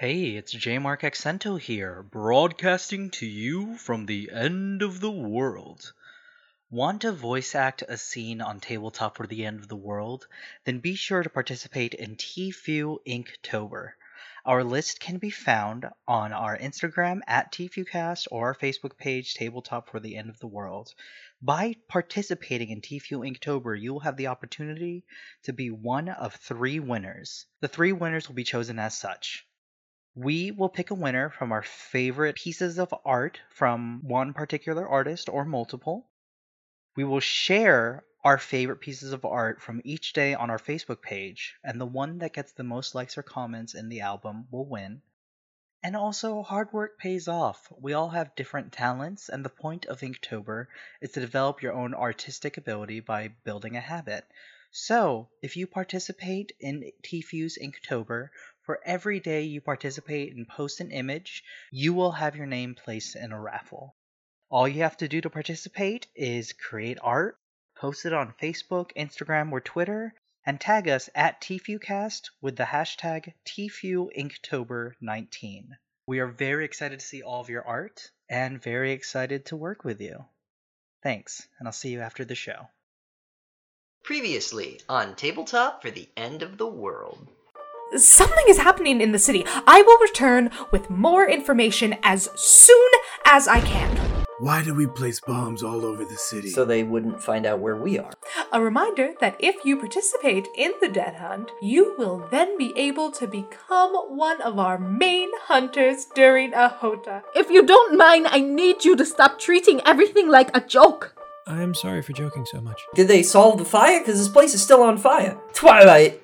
Hey, it's J Mark Accento here, broadcasting to you from the end of the world. Want to voice act a scene on Tabletop for the End of the World? Then be sure to participate in TFU Inktober. Our list can be found on our Instagram at TFUcast or our Facebook page Tabletop for the End of the World. By participating in TFU Inktober, you will have the opportunity to be one of three winners. The three winners will be chosen as such. We will pick a winner from our favorite pieces of art from one particular artist or multiple. We will share our favorite pieces of art from each day on our Facebook page, and the one that gets the most likes or comments in the album will win. And also, hard work pays off. We all have different talents, and the point of Inktober is to develop your own artistic ability by building a habit. So, if you participate in TFU's Inktober, for every day you participate and post an image, you will have your name placed in a raffle. All you have to do to participate is create art, post it on Facebook, Instagram, or Twitter, and tag us at TFUcast with the hashtag TFUinktober19. We are very excited to see all of your art and very excited to work with you. Thanks, and I'll see you after the show. Previously on Tabletop for the End of the World. Something is happening in the city. I will return with more information as soon as I can. Why do we place bombs all over the city? So they wouldn't find out where we are. A reminder that if you participate in the Dead Hunt, you will then be able to become one of our main hunters during a Hota. If you don't mind, I need you to stop treating everything like a joke. I am sorry for joking so much. Did they solve the fire? Because this place is still on fire. Twilight,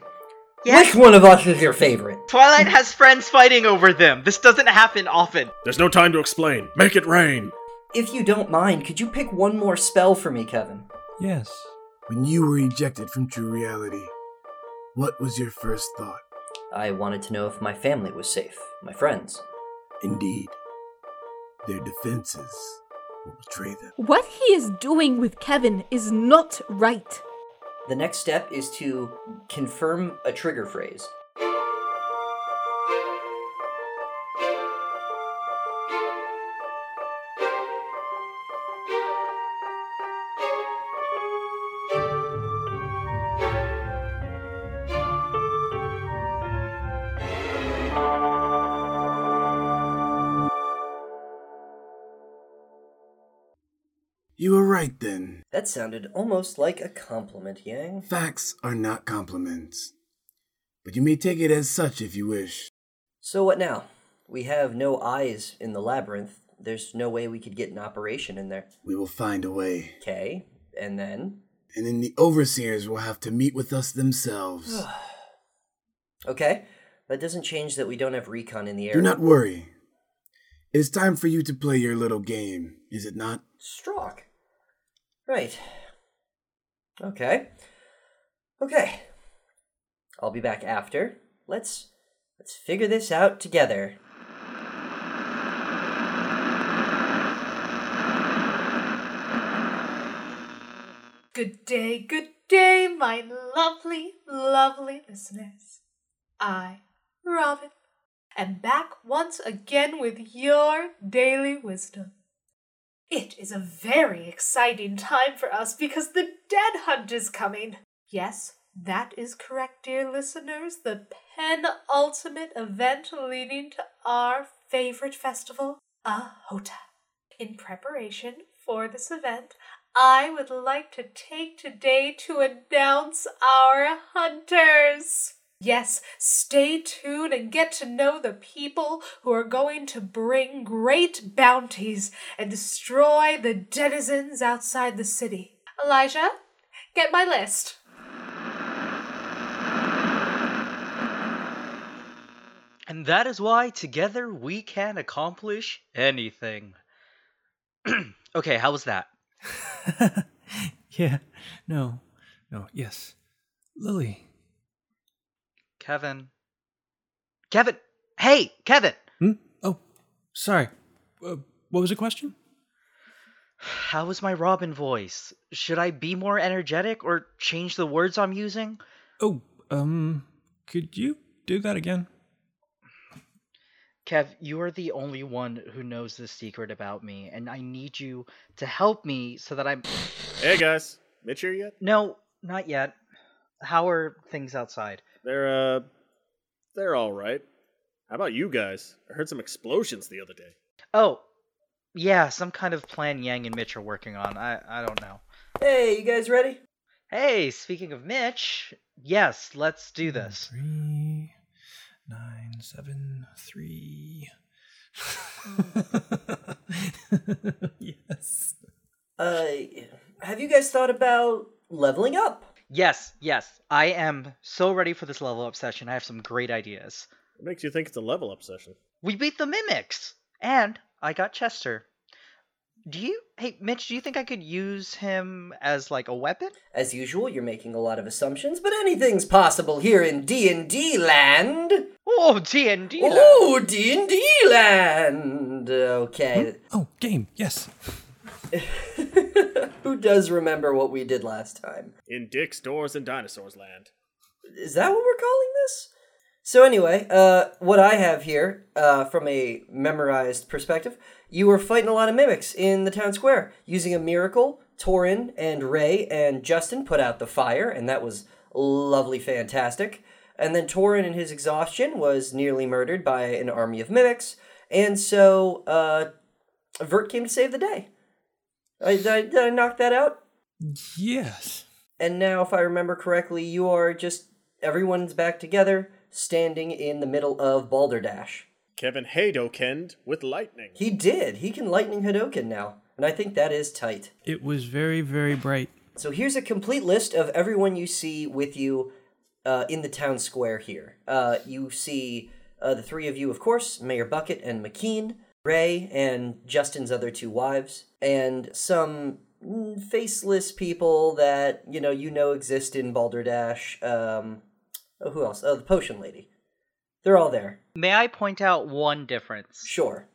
which one of us is your favorite? Twilight has friends fighting over them. This doesn't happen often. There's no time to explain. Make it rain. If you don't mind, could you pick one more spell for me, Kevin? Yes. when you were ejected from true reality, what was your first thought? I wanted to know if my family was safe, my friends. Indeed, their defenses will betray them. What he is doing with Kevin is not right. The next step is to confirm a trigger phrase. You were right then. That sounded almost like a compliment, Yang. Facts are not compliments. But you may take it as such if you wish. So what now? We have no eyes in the labyrinth. There's no way we could get an operation in there. We will find a way. Okay, and then? And then the overseers will have to meet with us themselves. Okay, that doesn't change that we don't have recon in the air. Do not worry. It is time for you to play your little game, is it not? Strock. Right. Okay. Okay. I'll be back after. Let's let's figure this out together. Good day, good day, my lovely, lovely listeners. I, Robin, am back once again with your daily wisdom. It is a very exciting time for us because the Dead Hunt is coming. Yes, that is correct, dear listeners. The penultimate event leading to our favorite festival, Ahota. In preparation for this event, I would like to take today to announce our hunters. Yes, stay tuned and get to know the people who are going to bring great bounties and destroy the denizens outside the city. Elijah, get my list. And that is why together we can accomplish anything. okay, how was that? yeah. No. No. Yes. Lily. Kevin. Kevin! Hey, Kevin! Hmm? Oh, sorry. Uh, what was the question? How is my Robin voice? Should I be more energetic or change the words I'm using? Oh, um, could you do that again? Kev, you are the only one who knows the secret about me, and I need you to help me so that I'm. Hey guys, Mitch here yet? No, not yet. How are things outside? They're uh, they're all right. How about you guys? I heard some explosions the other day. Oh, yeah, some kind of plan Yang and Mitch are working on. I I don't know. Hey, you guys ready? Hey, speaking of Mitch, yes, let's do this. Three, nine, seven, three. yes. Uh, have you guys thought about leveling up? Yes, yes, I am so ready for this level up session. I have some great ideas. What makes you think it's a level up session? We beat the mimics, and I got Chester. Do you, hey Mitch? Do you think I could use him as like a weapon? As usual, you're making a lot of assumptions, but anything's possible here in D&D land. Oh, D and D. Oh, D&D land. Okay. Oh, game. Yes. Who does remember what we did last time? In Dick's Doors and Dinosaurs Land. Is that what we're calling this? So anyway, uh, what I have here, uh, from a memorized perspective, you were fighting a lot of mimics in the town square using a miracle. Torin and Ray and Justin put out the fire, and that was lovely, fantastic. And then Torin, in his exhaustion, was nearly murdered by an army of mimics, and so uh, Vert came to save the day. I, did, I, did I knock that out? Yes. And now, if I remember correctly, you are just everyone's back together, standing in the middle of Balderdash. Kevin Hadokend with lightning. He did. He can lightning Hadoken now, and I think that is tight. It was very, very bright. So here's a complete list of everyone you see with you uh, in the town square here. Uh, you see uh, the three of you, of course, Mayor Bucket and McKean, Ray and Justin's other two wives, and some faceless people that you know you know exist in Balderdash. Um, oh, who else? Oh, the potion lady. They're all there. May I point out one difference? Sure.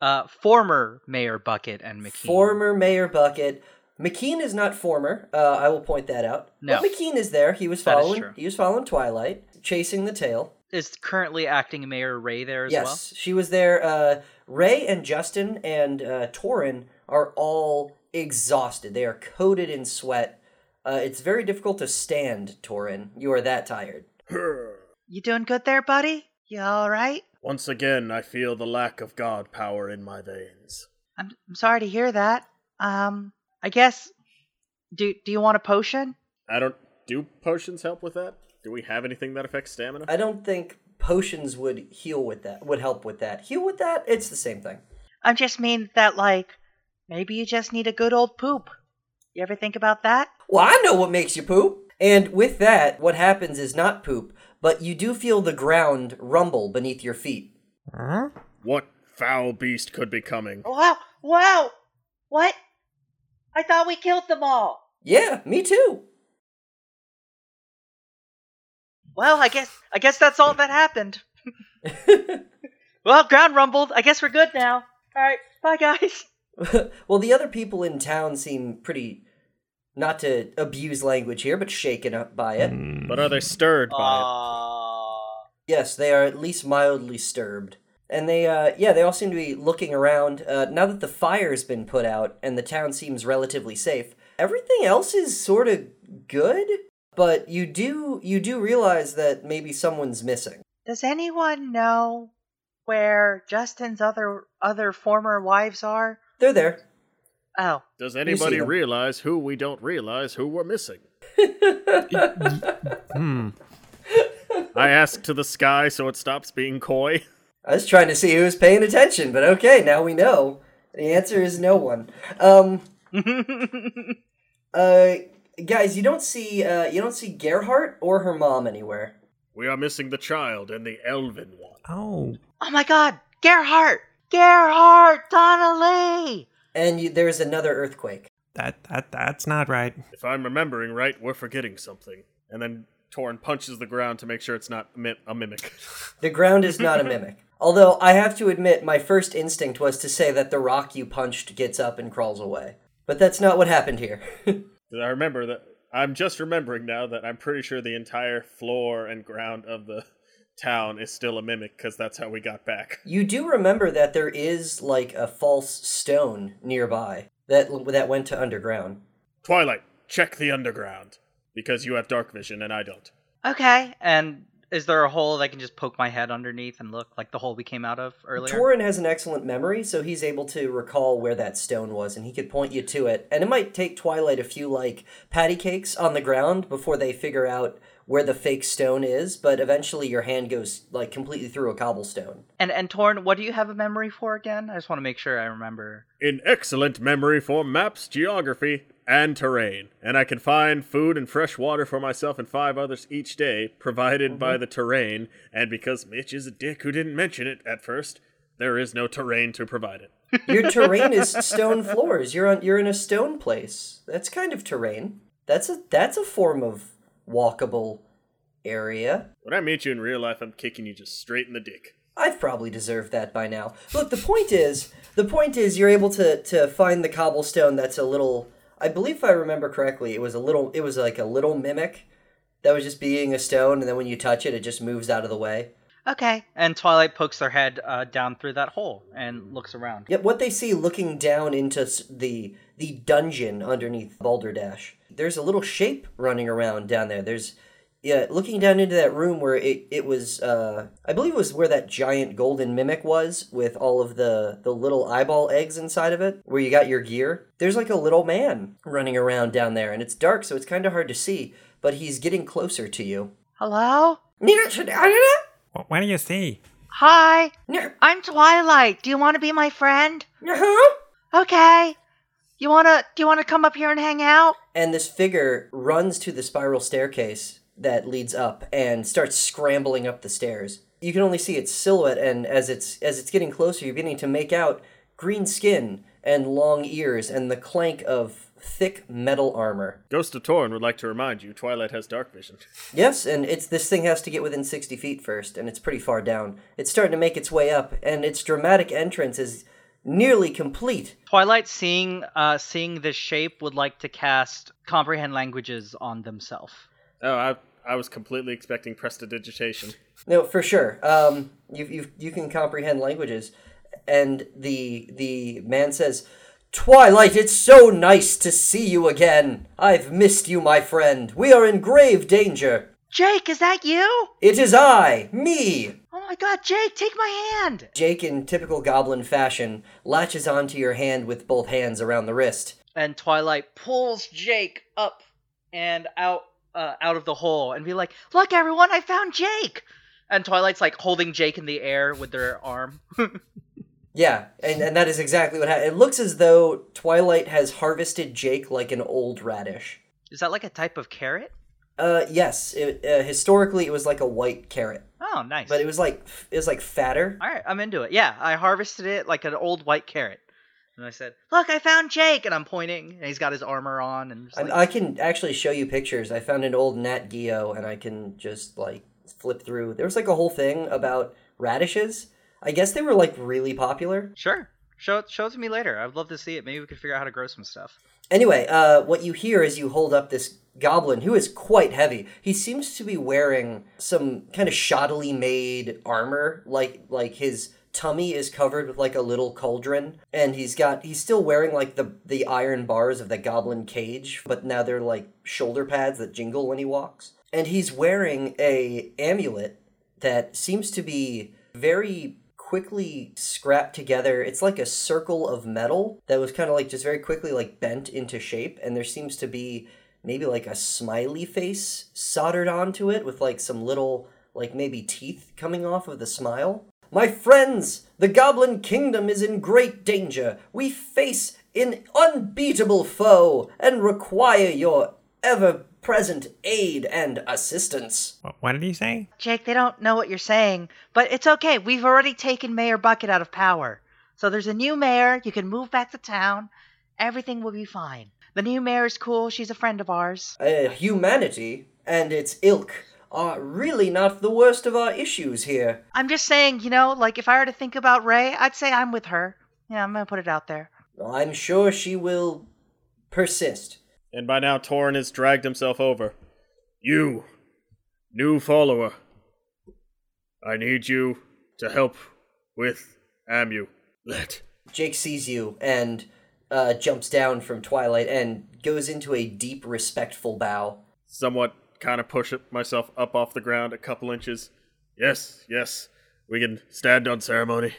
Uh, former Mayor Bucket and McKean. Former Mayor Bucket. McKean is not former. Uh, I will point that out. No. But McKean is there. He was following. He was following Twilight, chasing the tail. is currently acting Mayor Ray there as yes, well. Yes, she was there. Uh, Ray and Justin and uh, Torin are all exhausted. They are coated in sweat. Uh, it's very difficult to stand, Torin. You are that tired. You doing good there, buddy? You all right? Once again, I feel the lack of god power in my veins. I'm, I'm sorry to hear that. Um, I guess. Do Do you want a potion? I don't. Do potions help with that? Do we have anything that affects stamina? I don't think potions would heal with that. Would help with that. Heal with that. It's the same thing. I just mean that, like, maybe you just need a good old poop. You ever think about that? Well, I know what makes you poop. And with that, what happens is not poop, but you do feel the ground rumble beneath your feet. Huh? What foul beast could be coming? Wow! Wow! What? I thought we killed them all. Yeah, me too. Well, I guess I guess that's all that happened. well, ground rumbled. I guess we're good now. All right, bye guys. well, the other people in town seem pretty, not to abuse language here, but shaken up by it. But are they stirred by it? Yes, they are at least mildly stirred. And they, uh, yeah, they all seem to be looking around. Uh, now that the fire's been put out and the town seems relatively safe, everything else is sort of good. But you do, you do realize that maybe someone's missing. Does anyone know where Justin's other other former wives are? They're there. Oh. Does anybody realize who we don't realize who we're missing? Hmm. I ask to the sky so it stops being coy. I was trying to see who was paying attention, but okay, now we know. The answer is no one. Um, uh, guys, you don't see, uh, you don't see Gerhardt or her mom anywhere. We are missing the child and the elven one. Oh. oh my God, Gerhardt, Gerhardt Donnelly. And you, there's another earthquake. That that that's not right. If I'm remembering right, we're forgetting something. And then Torn punches the ground to make sure it's not mi- a mimic. The ground is not a mimic. Although I have to admit, my first instinct was to say that the rock you punched gets up and crawls away. But that's not what happened here. 'Cause I remember that. I'm just remembering now that I'm pretty sure the entire floor and ground of the town is still a mimic because that's how we got back. You do remember that there is like a false stone nearby that that went to underground. Twilight, check the underground because you have dark vision and I don't. Okay. And is there a hole that I can just poke my head underneath and look like the hole we came out of earlier? Torin has an excellent memory, so he's able to recall where that stone was, and he could point you to it. And it might take Twilight a few like patty cakes on the ground before they figure out where the fake stone is, but eventually your hand goes like completely through a cobblestone. And and Torn, what do you have a memory for again? I just want to make sure I remember. In excellent memory for maps, geography, and terrain. And I can find food and fresh water for myself and five others each day, provided by mm-hmm. the terrain. And because Mitch is a dick who didn't mention it at first, there is no terrain to provide it. Your terrain is stone floors. You're on you're in a stone place. That's kind of terrain. That's a that's a form of walkable area. When I meet you in real life, I'm kicking you just straight in the dick. I've probably deserved that by now. Look, the point is, the point is, you're able to to find the cobblestone that's a little. I believe if I remember correctly, it was a little. It was like a little mimic that was just being a stone, and then when you touch it, it just moves out of the way. Okay. And Twilight pokes their head uh, down through that hole and looks around. Yep, what they see looking down into the the dungeon underneath Balderdash. There's a little shape running around down there. There's yeah, looking down into that room where it it was uh I believe it was where that giant golden mimic was with all of the the little eyeball eggs inside of it where you got your gear. There's like a little man running around down there and it's dark so it's kind of hard to see, but he's getting closer to you. Hello? What, what do you see? Hi. I'm Twilight. Do you want to be my friend? Uh-huh. Okay. You wanna? Do you wanna come up here and hang out? and this figure runs to the spiral staircase that leads up and starts scrambling up the stairs. You can only see its silhouette, and as it's as it's getting closer, you're beginning to make out green skin and long ears and the clank of thick metal armor. Ghost of Torn would like to remind you Twilight has dark vision. Yes, and it's this thing has to get within sixty feet first, and it's pretty far down. It's starting to make its way up, and its dramatic entrance is nearly complete. Twilight, seeing uh, seeing this shape, would like to cast comprehend languages on themselves. Oh, I I was completely expecting prestidigitation. No, for sure. Um, you you you can comprehend languages, and the the man says, "Twilight, it's so nice to see you again. I've missed you, my friend. We are in grave danger. Jake, is that you? It is I, me." Oh my God, Jake, take my hand. Jake, in typical goblin fashion, latches onto your hand with both hands around the wrist. And Twilight pulls Jake up and out uh, out of the hole and be like, "Look, everyone, I found Jake." And Twilight's like holding Jake in the air with their arm. Yeah, and, and that is exactly what happened. It looks as though Twilight has harvested Jake like an old radish. is that like a type of carrot? Uh, yes. It, uh, historically, it was like a white carrot. Oh, nice. but it was like it was like fatter. All right, I'm into it. Yeah, I harvested it like an old white carrot. And I said, "Look, I found Jake," and I'm pointing, and he's got his armor on, and I, like, I can actually show you pictures. I found an old Nat Geo, and I can just like flip through. There was like a whole thing about radishes. I guess they were like really popular. sure, show it, show it to me later. I'd love to see it. Maybe we could figure out how to grow some stuff. Anyway, uh, what you hear is you hold up this goblin, who is quite heavy. He seems to be wearing some kind of shoddily made armor, like like his tummy is covered with like a little cauldron, and he's got he's still wearing like the the iron bars of the goblin cage, but now they're like shoulder pads that jingle when he walks. And he's wearing a amulet that seems to be very quickly scrapped together. It's like a circle of metal that was kind of like just very quickly like bent into shape and there seems to be maybe like a smiley face soldered onto it with like some little like maybe teeth coming off of the smile. My friends, the Goblin Kingdom is in great danger. We face an unbeatable foe and require your ever present aid and assistance. What, what did he say? Jake, they don't know what you're saying, but it's okay. We've already taken Mayor Bucket out of power. So there's a new mayor. You can move back to town. Everything will be fine. The new mayor is cool. She's a friend of ours. Uh, humanity and its ilk are really not the worst of our issues here. I'm just saying, you know, like if I were to think about Ray, I'd say I'm with her. Yeah, I'm gonna put it out there. I'm sure she will persist. And by now, Torn has dragged himself over. You, new follower. I need you to help with Amu. Let. Jake sees you and uh, jumps down from Twilight and goes into a deep, respectful bow. Somewhat kind of push myself up off the ground a couple inches. Yes, yes, we can stand on ceremony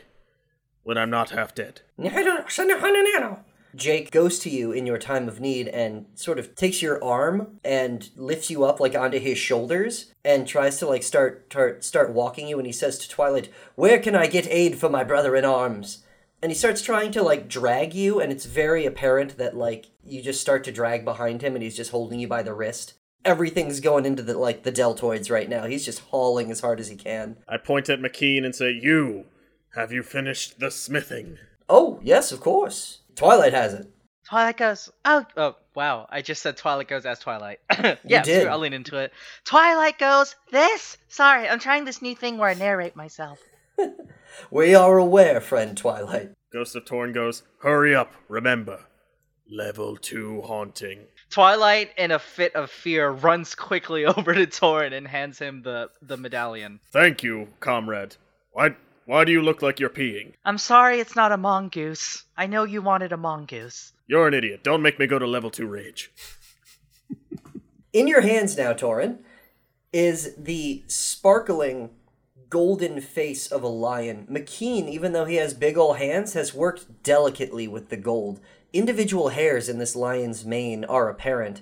when I'm not half dead. Jake goes to you in your time of need and sort of takes your arm and lifts you up like onto his shoulders and tries to like start start, start walking you and he says to Twilight, "Where can I get aid for my brother in arms?" And he starts trying to like drag you and it's very apparent that like you just start to drag behind him and he's just holding you by the wrist. Everything's going into the like the deltoids right now. He's just hauling as hard as he can. I point at McKean and say, You, have you finished the smithing? Oh, yes, of course. Twilight has it. Twilight goes, oh, oh, wow. I just said Twilight goes as Twilight. yeah, did. sure, I'll lean into it. Twilight goes, this? Sorry, I'm trying this new thing where I narrate myself. We are aware, friend Twilight. Ghost of Torn goes, Hurry up, remember. Level 2 haunting. Twilight, in a fit of fear, runs quickly over to Torin and hands him the, the medallion. Thank you, comrade. Why, why do you look like you're peeing? I'm sorry it's not a mongoose. I know you wanted a mongoose. You're an idiot. Don't make me go to level 2 rage. In your hands now, Torin, is the sparkling golden face of a lion. McKean, even though he has big old hands, has worked delicately with the gold. Individual hairs in this lion's mane are apparent,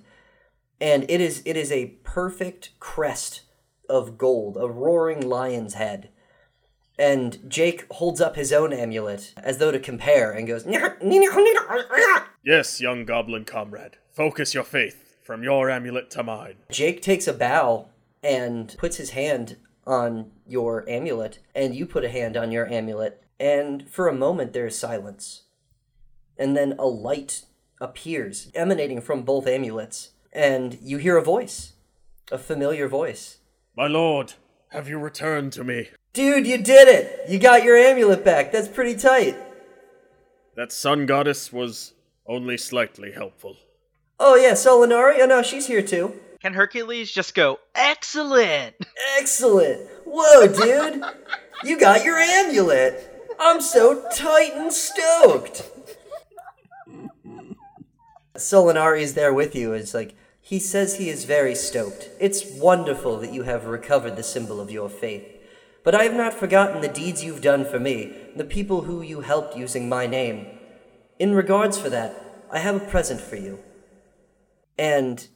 and it is it is a perfect crest of gold, a roaring lion's head. And Jake holds up his own amulet as though to compare and goes, Yes, young goblin comrade. Focus your faith from your amulet to mine. Jake takes a bow and puts his hand on your amulet, and you put a hand on your amulet, and for a moment there is silence. And then a light appears, emanating from both amulets, and you hear a voice, a familiar voice. My lord, have you returned to me? Dude, you did it! You got your amulet back. That's pretty tight. That sun goddess was only slightly helpful. Oh yeah, Solinari. Oh no, she's here too. Can Hercules just go, excellent? Excellent. Whoa, dude. you got your amulet. I'm so tight and stoked. Solinari is there with you. It's like, he says he is very stoked. It's wonderful that you have recovered the symbol of your faith. But I have not forgotten the deeds you've done for me, the people who you helped using my name. In regards for that, I have a present for you. And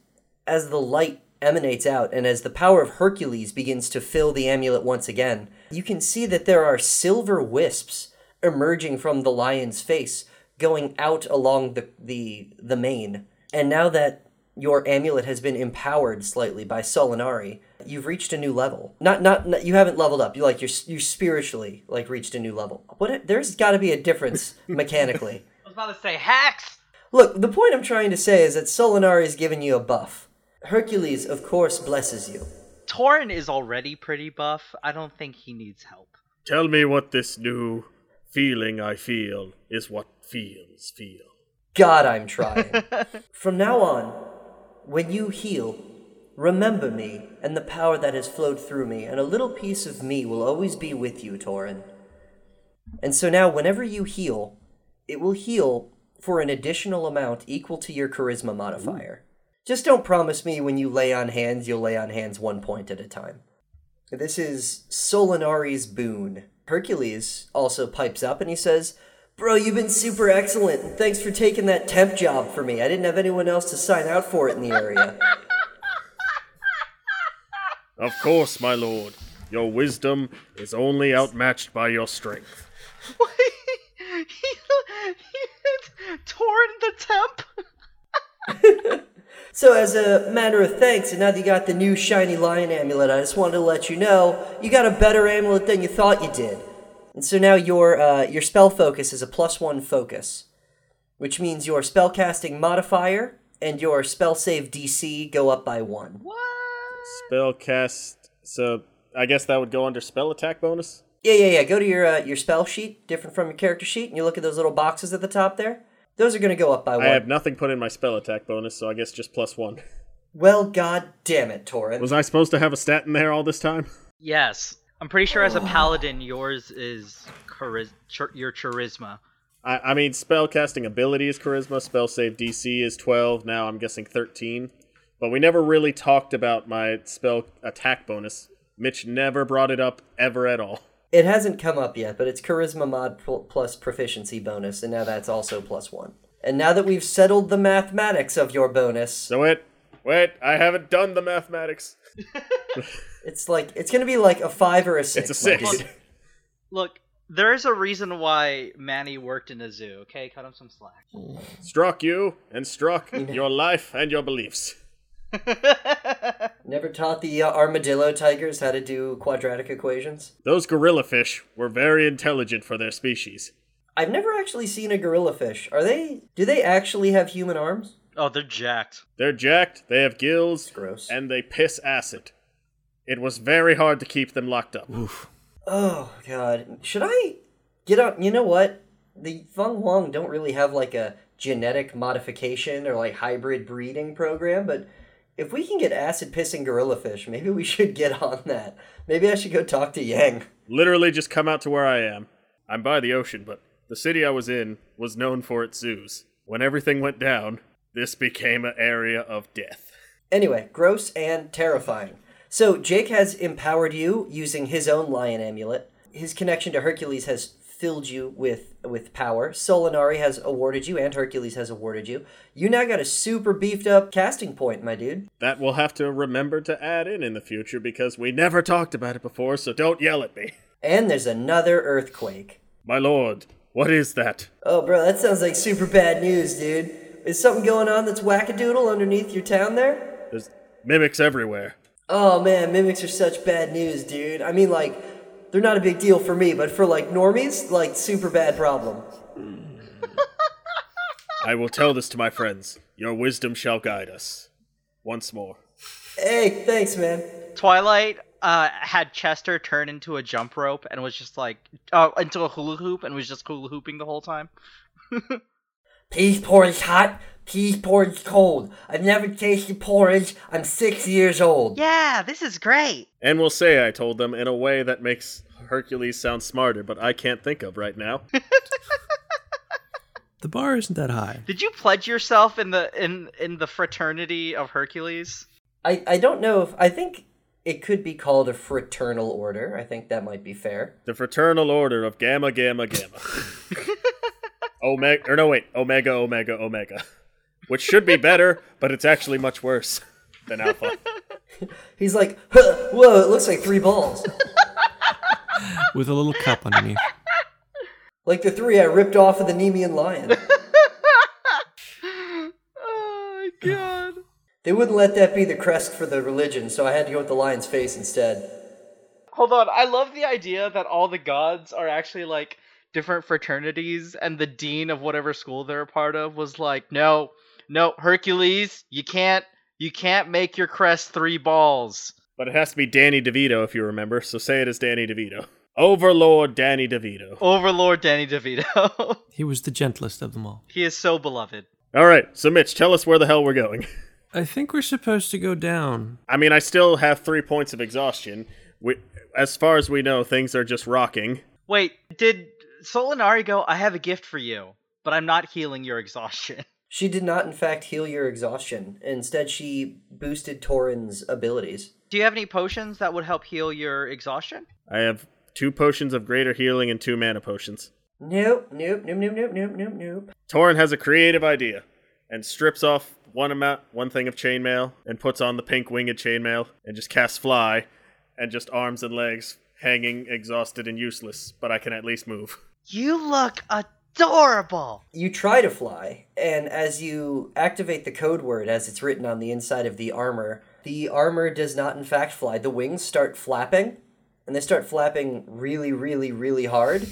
as the light emanates out and as the power of Hercules begins to fill the amulet once again, you can see that there are silver wisps emerging from the lion's face, going out along the the, the mane. And now that your amulet has been empowered slightly by Solinari, you've reached a new level. Not, not not you haven't leveled up. You like you're you spiritually like reached a new level. What there's got to be a difference mechanically. I was about to say, hacks! Look, the point I'm trying to say is that Solinari has given you a buff. Hercules, of course, blesses you. Torin is already pretty buff. I don't think he needs help. Tell me what this new feeling I feel is what feels feel. God, I'm trying. From now on, when you heal, remember me and the power that has flowed through me, and a little piece of me will always be with you, Torin. And so now, whenever you heal, it will heal for an additional amount equal to your charisma modifier. Just don't promise me when you lay on hands, you'll lay on hands one point at a time. This is Solinari's boon. Hercules also pipes up and he says, Bro, you've been super excellent. and Thanks for taking that temp job for me. I didn't have anyone else to sign out for it in the area. Of course, my lord. Your wisdom is only outmatched by your strength. he, he hit Torin the temp? So, as a matter of thanks, and now that you got the new shiny lion amulet, I just wanted to let you know you got a better amulet than you thought you did. And so now your uh, your spell focus is a plus one focus, which means your spellcasting modifier and your spell save DC go up by one. What? Spell cast. So I guess that would go under spell attack bonus. Yeah, yeah, yeah. Go to your uh, your spell sheet, different from your character sheet, and you look at those little boxes at the top there. Those are going to go up by one. I have nothing put in my spell attack bonus, so I guess just plus one. Well, god damn it, Torin. Was I supposed to have a stat in there all this time? Yes. I'm pretty sure as a paladin, yours is chariz- char- your charisma. I, I mean, spell casting ability is charisma. Spell save DC is twelve. Now I'm guessing thirteen. But we never really talked about my spell attack bonus. Mitch never brought it up ever at all. It hasn't come up yet, but it's charisma mod pl- plus proficiency bonus, and now that's also plus one. And now that we've settled the mathematics of your bonus, So wait, wait, I haven't done the mathematics. it's like it's gonna be like a five or a six. It's a six. dude. Look, there's a reason why Manny worked in a zoo. Okay, cut him some slack. Struck you and struck your life and your beliefs. Never taught the uh, armadillo tigers how to do quadratic equations. Those gorilla fish were very intelligent for their species. I've never actually seen a gorilla fish. Are they? Do they actually have human arms? oh, they're jacked. They're jacked, they have gills, Gross. and they piss acid. It was very hard to keep them locked up. Oh god, should I get on? You know what? The Feng Huang don't really have like a genetic modification or like hybrid breeding program, but if we can get acid pissing gorilla fish, maybe we should get on that. Maybe I should go talk to Yang. Literally just come out to where I am. I'm by the ocean, but the city I was in was known for its zoos. When everything went down, this became an area of death. Anyway, gross and terrifying. So Jake has empowered you using his own lion amulet. His connection to Hercules has filled you with with power. Solinari has awarded you, and Hercules has awarded you. You now got a super beefed up casting point, my dude. That we'll have to remember to add in in the future because we never talked about it before, so don't yell at me. And there's another earthquake. My lord, what is that? Oh, bro, that sounds like super bad news, dude. Is something going on that's wackadoodle underneath your town there? There's mimics everywhere. Oh man, mimics are such bad news, dude. I mean, like, they're not a big deal for me, but for like normies, like, super bad problem. I will tell this to my friends. Your wisdom shall guide us. Once more. Hey, thanks, man. Twilight uh, had Chester turn into a jump rope and was just like, uh, into a hula hoop and was just hula hooping the whole time. Peas porridge hot, peas porridge cold. I've never tasted porridge. I'm six years old. Yeah, this is great. And we'll say I told them in a way that makes Hercules sound smarter, but I can't think of right now. The bar isn't that high. Did you pledge yourself in the in in the fraternity of Hercules? I, I don't know if I think it could be called a fraternal order. I think that might be fair. the Fraternal Order of Gamma Gamma Gamma. Omega, or no, wait, Omega Omega Omega. Which should be better, but it's actually much worse than Alpha. He's like, huh, whoa, it looks like three balls. With a little cup underneath. like the three I ripped off of the Nemean lion. Oh my god. They wouldn't let that be the crest for the religion, so I had to go with the lion's face instead. Hold on, I love the idea that all the gods are actually like different fraternities, and the dean of whatever school they're a part of was like, "No, no, Hercules, you can't, you can't make your crest three balls." But it has to be Danny DeVito if you remember, so say it as Danny DeVito. Overlord Danny DeVito. Overlord Danny DeVito. He was the gentlest of them all. he is so beloved. All right, so Mitch, tell us where the hell we're going. I think we're supposed to go down. I mean, I still have three points of exhaustion. We, as far as we know, things are just rocking. Wait, did Solinari go? I have a gift for you, but I'm not healing your exhaustion. She did not, in fact, heal your exhaustion. Instead, she boosted Torin's abilities. Do you have any potions that would help heal your exhaustion? I have two potions of greater healing and two mana potions. Nope, nope, nope, nope, nope, nope, nope, nope. Torin has a creative idea and strips off one amount, one thing of chainmail, and puts on the pink winged chainmail, and just casts fly, and just arms and legs hanging, exhausted and useless. But I can at least move. You look adorable. You try to fly, and as you activate the code word as it's written on the inside of the armor, the armor does not, in fact, fly. The wings start flapping, and they start flapping really, really, really hard.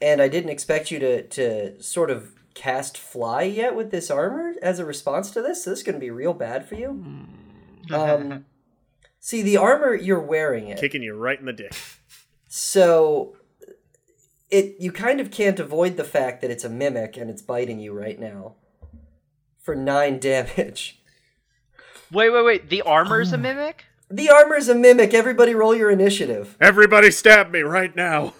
And I didn't expect you to, to sort of cast fly yet with this armor as a response to this, so this is going to be real bad for you. Um, see, the armor, you're wearing it. Kicking you right in the dick. So it you kind of can't avoid the fact that it's a mimic and it's biting you right now for nine damage. Wait, wait, wait. The armor's a oh. mimic? The armor's a mimic. Everybody roll your initiative. Everybody stab me right now.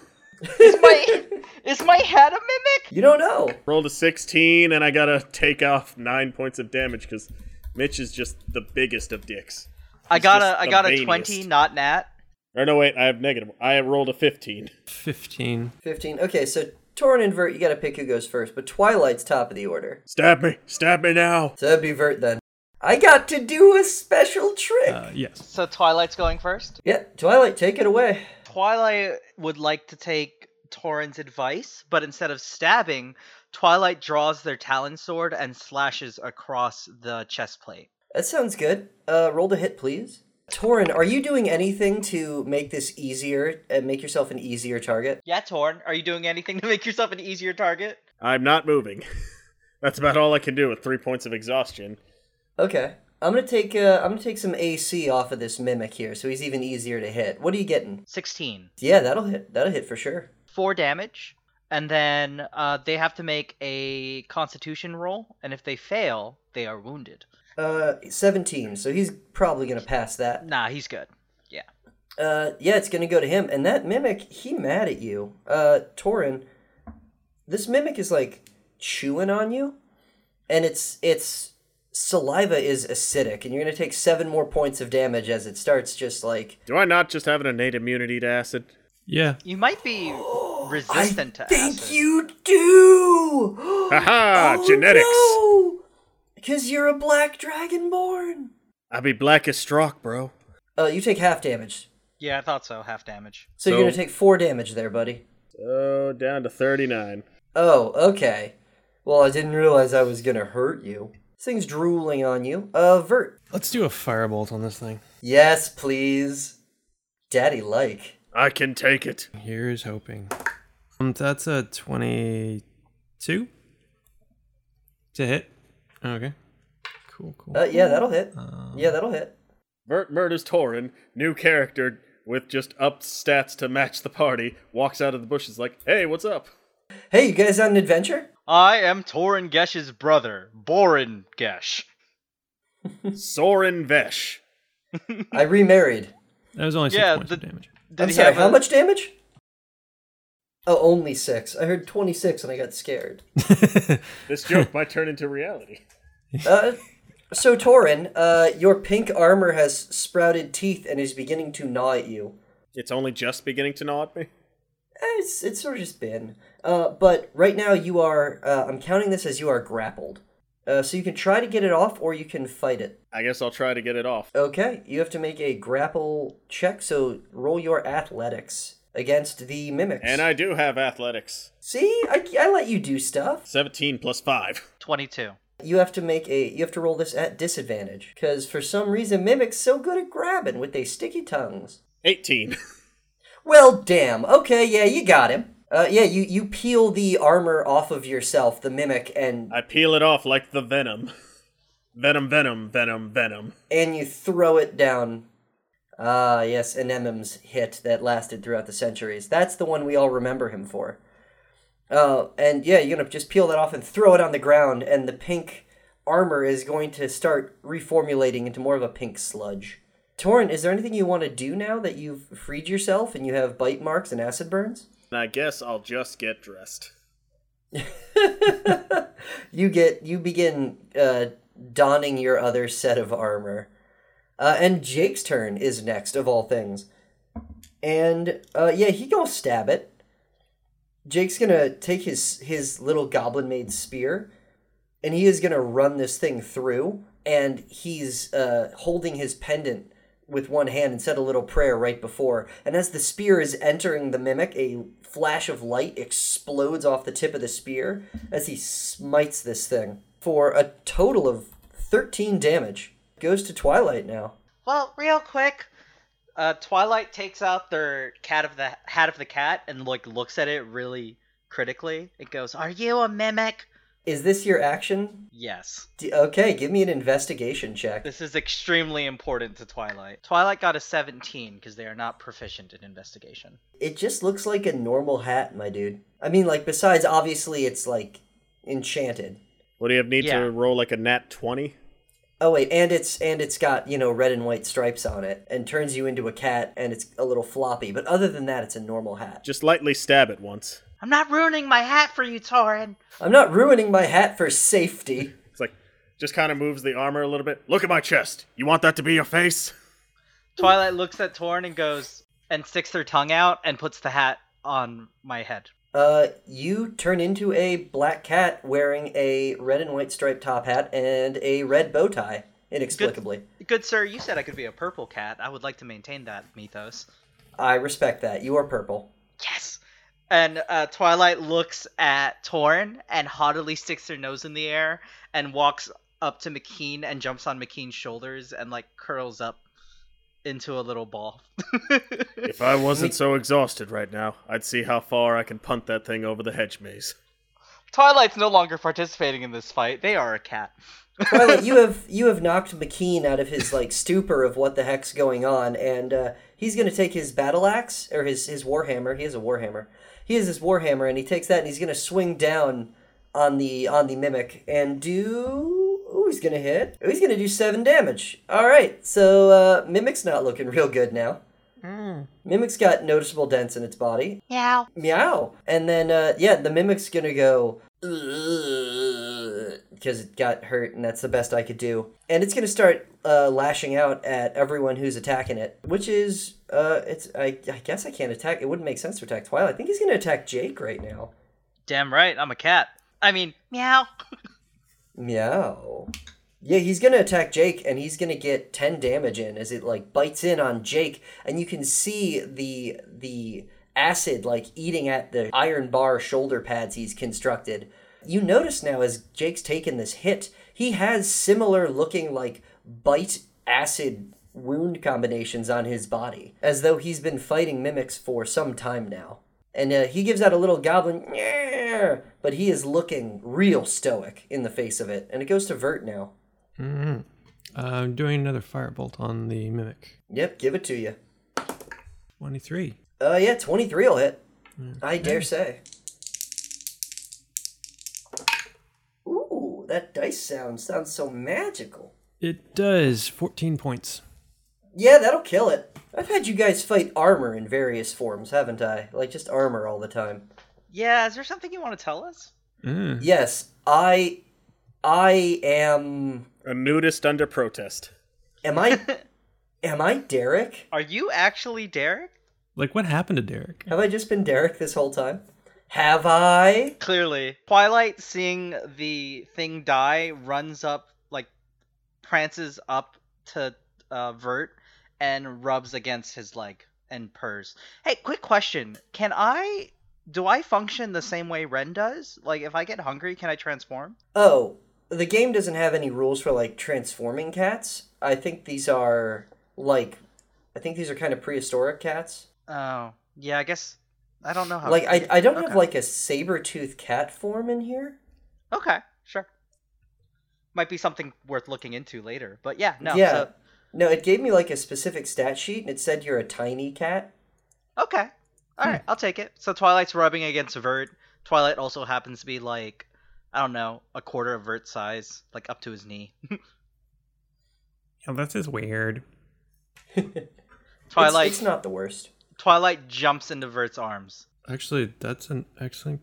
Is my is my hat a mimic? You don't know. Rolled a 16, and I gotta take off nine points of damage because Mitch is just the biggest of dicks. I got just a I got a twenty, not nat. Or no, wait, I have negative. I have rolled a 15. 15. 15. Okay, so Torin and Vert, you gotta pick who goes first, but Twilight's top of the order. Stab me! Stab me now! So that'd be Vert then. I got to do a special trick. Uh, yes. So Twilight's going first. yeah, Twilight, take it away. Twilight would like to take Torin's advice, but instead of stabbing, Twilight draws their talon sword and slashes across the chest plate. That sounds good. Uh, roll to hit, please. Torin, are you doing anything to make this easier and make yourself an easier target? Yeah, Torin, are you doing anything to make yourself an easier target? I'm not moving. That's about all I can do with three points of exhaustion. Okay. I'm gonna take uh, I'm gonna take some AC off of this mimic here, so he's even easier to hit. What are you getting? 16. Yeah, that'll hit. That'll hit for sure. 4 damage, and then uh, they have to make a constitution roll, and if they fail, they are wounded. Uh, 17. So he's probably gonna pass that. Nah, he's good. Yeah. Uh, yeah, it's gonna go to him. And that mimic, he mad at you. Uh, Torin, this mimic is like chewing on you, and its its saliva is acidic, and you're gonna take seven more points of damage as it starts just like Do I not just have an innate immunity to acid? Yeah. You might be resistant to think acid. you do. Haha, genetics. Because you're a black dragonborn. I be black as straw, bro. Uh, you take half damage, Yeah, I thought so. Half damage. so, you're gonna take four damage there, buddy. So down to 39. Oh, okay. Well, I didn't realize I was gonna hurt you. This thing's drooling on you. Uh, Vert. Let's do a firebolt on this thing. Yes, please. Daddy like. I can take it. Here's hoping. Um, that's a 22 to hit. Okay. Cool, cool. Uh, yeah, that'll hit. Yeah, that'll hit. Bert murders Torin, new character with just upped stats to match the party, walks out of the bushes like, hey, what's up? Hey, you guys on an adventure? I am Torin Gesh's brother, Borin Gesh. Soren Vesh. I remarried. That was only six Yeah, points the- of damage. Did I'm he sorry, have how a- much damage? Oh, only six. I heard 26 and I got scared. This joke might turn into reality. Uh, so, Torin, uh, your pink armor has sprouted teeth and is beginning to gnaw at you. It's only just beginning to gnaw at me. Eh, It's, it's sort of just been. Uh, but right now you are, uh, I'm counting this as you are grappled. Uh, so you can try to get it off or you can fight it. I guess I'll try to get it off. Okay, you have to make a grapple check, so roll your athletics against the mimics. And I do have athletics. See, I, I let you do stuff. 17 plus 5. 22. You have to make a, you have to roll this at disadvantage, because for some reason mimics so good at grabbing with they sticky tongues. 18. Well, damn. Okay, yeah, you got him. Uh, yeah, you, you peel the armor off of yourself, the mimic, and I peel it off like the venom. Venom, venom, venom, venom. and you throw it down. Ah, yes, Eminem's hit that lasted throughout the centuries. That's the one we all remember him for. Uh, and yeah, you're gonna just peel that off and throw it on the ground, and the pink armor is going to start reformulating into more of a pink sludge. Torin, is there anything you want to do now that you've freed yourself and you have bite marks and acid burns? I guess I'll just get dressed. you get you begin uh, donning your other set of armor, uh, and Jake's turn is next of all things, and uh, yeah, he gonna stab it. Jake's gonna take his his little goblin made spear, and he is gonna run this thing through, and he's uh, holding his pendant with one hand and said a little prayer right before. And as the spear is entering the mimic, a flash of light explodes off the tip of the spear as he smites this thing for a total of 13 damage. Goes to Twilight now. Well, real quick, uh, Twilight takes out their cat of the hat of the cat and like looks at it really critically. It goes, "Are you a mimic?" Is this your action? Yes. D- okay, give me an investigation check. This is extremely important to Twilight. Twilight got a 17 because they are not proficient in investigation. It just looks like a normal hat, my dude. I mean, like, besides, obviously, it's like enchanted. What do you have need Yeah. to roll like a nat 20? Oh wait, and it's and it's got you know red and white stripes on it, and turns you into a cat, and it's a little floppy. But other than that, it's a normal hat. Just lightly stab it once. I'm not ruining my hat for you, Torin. I'm not ruining my hat for safety. It's like, just kind of moves the armor a little bit. Look at my chest. You want that to be your face? Twilight looks at Torin and goes and sticks her tongue out and puts the hat on my head. Uh, you turn into a black cat wearing a red and white striped top hat and a red bow tie, inexplicably. Good sir, you said I could be a purple cat. I would like to maintain that mythos. I respect that. You are purple. Yes. And uh, Twilight looks at Torin and haughtily sticks her nose in the air and walks up to McKean and jumps on McKean's shoulders and like curls up into a little ball. If I wasn't so exhausted right now, I'd see how far I can punt that thing over the hedge maze. Twilight's no longer participating in this fight. They are a cat. Twilight, you have you have knocked McKean out of his like stupor of what the heck's going on, and uh, he's gonna take his battle axe or his his warhammer. He has a warhammer. He has his warhammer, and he takes that and he's gonna swing down on the on the mimic and do. Ooh, he's gonna hit. Ooh, he's gonna do seven damage. All right, so uh, mimic's not looking real good now. Mimic's got noticeable dents in its body. Meow. Meow. And then, uh, yeah, the mimic's gonna go because it got hurt, and that's the best I could do. And it's gonna start uh, lashing out at everyone who's attacking it, which is, uh, it's. I, I guess I can't attack. It wouldn't make sense to attack Twilight. I think he's gonna attack Jake right now. Damn right, I'm a cat. I mean, meow. Meow. Yeah, he's gonna attack Jake, and he's gonna get ten damage in as it like bites in on Jake, and you can see the the acid like eating at the iron bar shoulder pads he's constructed. You notice now as Jake's taken this hit, he has similar looking like bite acid wound combinations on his body, as though he's been fighting mimics for some time now. And uh, he gives out a little goblin, "Yeah," but he is looking real stoic in the face of it. And it goes to Vert now. Mm-hmm. I'm doing another firebolt on the mimic. Yep, give it to you. 23. Uh, yeah, 23 will hit. I dare say. Ooh, that dice sound sounds so magical. It does 14 points. Yeah, that'll kill it. I've had you guys fight armor in various forms, haven't I? Like just armor all the time. Yeah, is there something you want to tell us? Mm. Yes, I I am A nudist under protest. am I am I Derek? Are you actually Derek? Like, what happened to Derek? Have I just been Derek this whole time? Have I? Clearly. Twilight, seeing the thing die, runs up, like, prances up to uh, Vert and rubs against his leg and purrs. Hey, quick question. Can I. Do I function the same way Ren does? Like, if I get hungry, can I transform? Oh, the game doesn't have any rules for like transforming cats. I think these are like I think these are kind of prehistoric cats. Oh, yeah, I guess. I don't know how. Like I I don't have like a saber-tooth cat form in here. Okay, sure. Might be something worth looking into later. But yeah, no. yeah. so- No, it gave me like a specific stat sheet and it said you're a tiny cat. Okay. All right, I'll take it. So Twilight's rubbing against Vert. Twilight also happens to be like, I don't know, a quarter of Vert's size, like up to his knee. Yeah, this is weird. Twilight It's, it's not the worst. Twilight jumps into Vert's arms. Actually, that's an excellent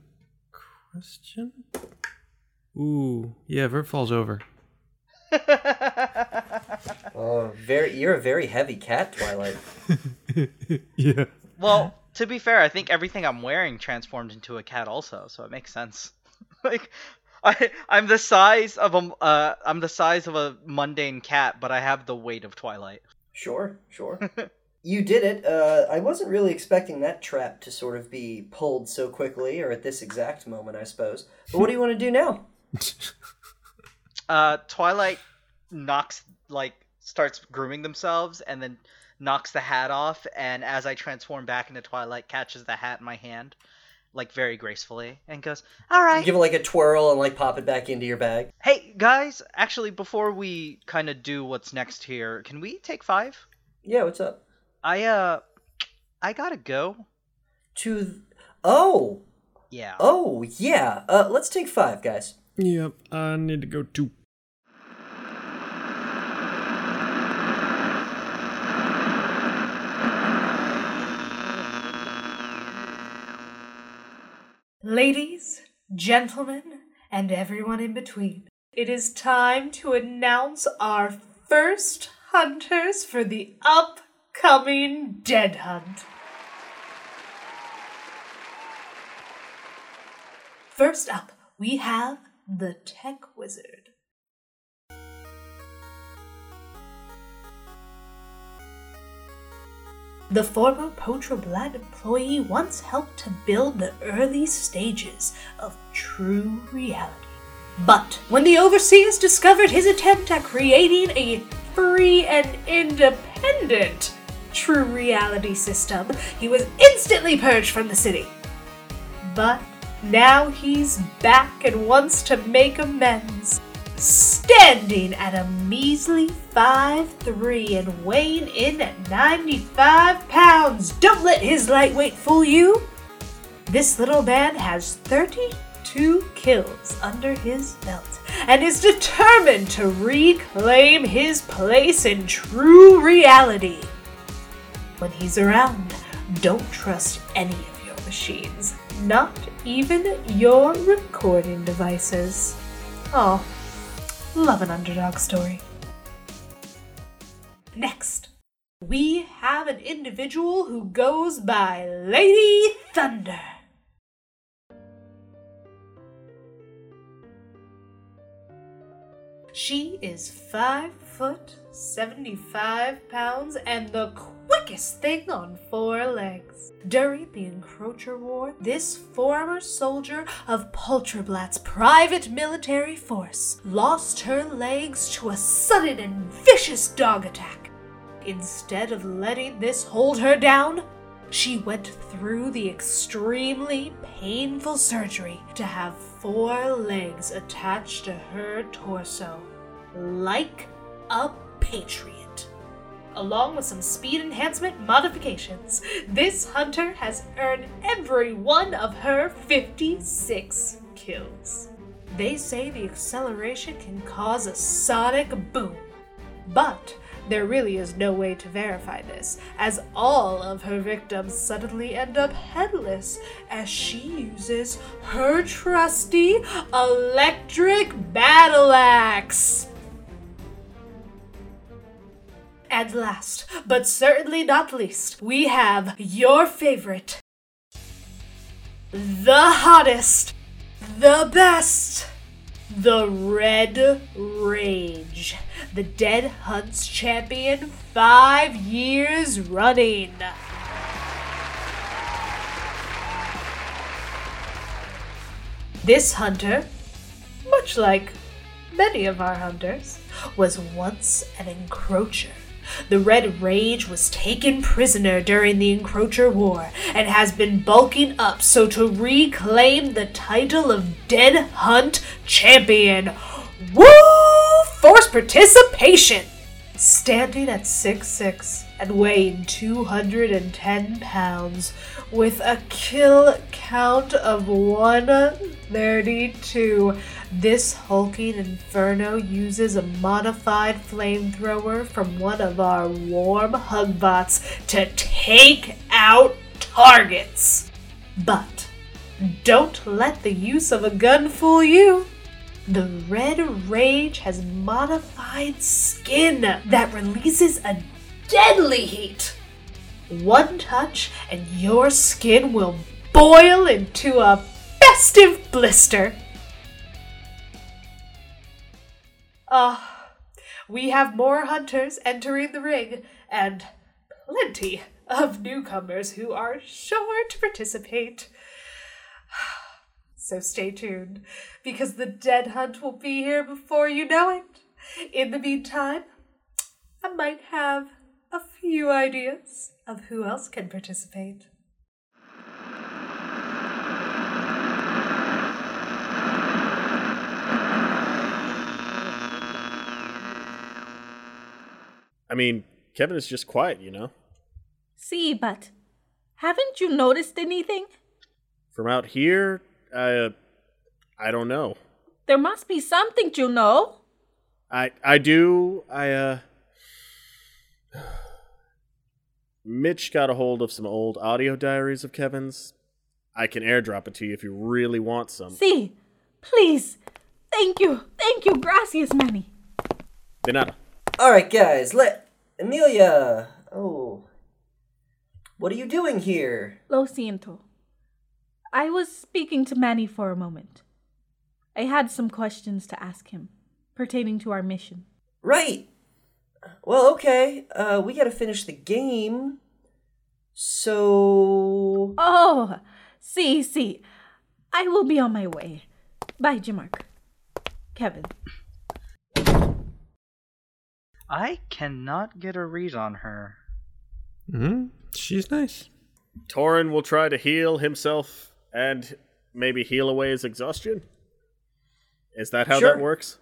question. Ooh, yeah, Vert falls over. Oh, very you're a very heavy cat, Twilight. yeah. well, to be fair, I think everything I'm wearing transformed into a cat also, so it makes sense. like I I'm the size of a uh I'm the size of a mundane cat, but I have the weight of Twilight. Sure, sure. you did it. Uh, I wasn't really expecting that trap to sort of be pulled so quickly, or at this exact moment, I suppose. But what do you want to do now? Uh twilight knocks like starts grooming themselves and then knocks the hat off and as i transform back into twilight catches the hat in my hand like very gracefully and goes all right Give it like a twirl and like pop it back into your bag. hey guys actually before we kind of do what's next here can we take five Yeah, what's up? i uh i gotta go To th- oh yeah oh yeah. Uh, let's take five, guys. Yep, I need to go too. Ladies, gentlemen, and everyone in between, it is time to announce our first hunters for the upcoming Dead Hunt. First up, we have the Tech Wizard. The former Potrablat employee once helped to build the early stages of true reality. But when the overseers discovered his attempt at creating a free and independent true reality system, he was instantly purged from the city. But now he's back and wants to make amends. Standing at a measly 5'3 and weighing in at 95 pounds. Don't let his lightweight fool you. This little man has 32 kills under his belt and is determined to reclaim his place in true reality. When he's around, don't trust any of your machines, not even your recording devices. Oh, love an underdog story. Next, we have an individual who goes by Lady Thunder. She is five foot, 75 pounds, and the quickest thing on four legs. During the Encroacher War, this former soldier of Polterblatt's private military force lost her legs to a sudden and vicious dog attack. Instead of letting this hold her down, she went through the extremely painful surgery to have four legs attached to her torso, like a patriot. Along with some speed enhancement modifications, this hunter has earned every one of her 56 kills. They say the acceleration can cause a sonic boom, but there really is no way to verify this, as all of her victims suddenly end up headless as she uses her trusty electric battle axe. And last, but certainly not least, we have your favorite, the hottest, the best, the Red Rage, the Dead Hunts champion five years running. This hunter, much like many of our hunters, was once an encroacher. The Red Rage was taken prisoner during the Encroacher War and has been bulking up so to reclaim the title of Dead Hunt Champion. Woo! Force participation! Standing at 6'6 and weighing 210 pounds with a kill count of 132. This hulking inferno uses a modified flamethrower from one of our warm hug bots to take out targets. But don't let the use of a gun fool you. The Red Rage has modified skin that releases a deadly heat. One touch and your skin will boil into a festive blister. Ah, we have more hunters entering the ring and plenty of newcomers who are sure to participate. So stay tuned because the dead hunt will be here before you know it. In the meantime, I might have a few ideas of who else can participate. I mean, Kevin is just quiet, you know? See, but haven't you noticed anything? From out here, I, uh, I don't know. There must be something you know. I, I do, I, uh. Mitch got a hold of some old audio diaries of Kevin's. I can airdrop it to you if you really want some. See, please. Thank you. Thank you. Gracias, Manny. De nada. All right, guys. Let Amelia. Oh, what are you doing here? Lo siento. I was speaking to Manny for a moment. I had some questions to ask him pertaining to our mission. Right. Well, okay. Uh, we gotta finish the game. So. Oh, see, see. I will be on my way. Bye, Jamark. Kevin. I cannot get a read on her. Hmm? She's nice. Torin will try to heal himself and maybe heal away his exhaustion. Is that how Sure. that works?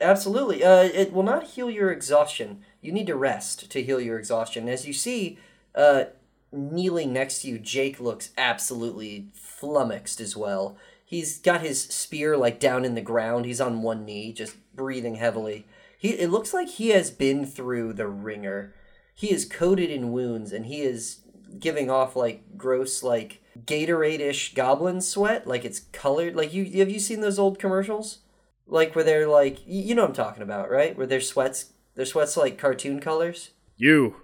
Absolutely. Uh, it will not heal your exhaustion. You need to rest to heal your exhaustion. As you see, uh, kneeling next to you, Jake looks absolutely flummoxed as well. He's got his spear like down in the ground. He's on one knee, just breathing heavily. He it looks like he has been through the ringer. He is coated in wounds, and he is giving off like gross like Gatorade-ish goblin sweat. Like it's colored. Like you have you seen those old commercials? like where they're like you know what I'm talking about, right? Where their sweats their sweats like cartoon colors. You,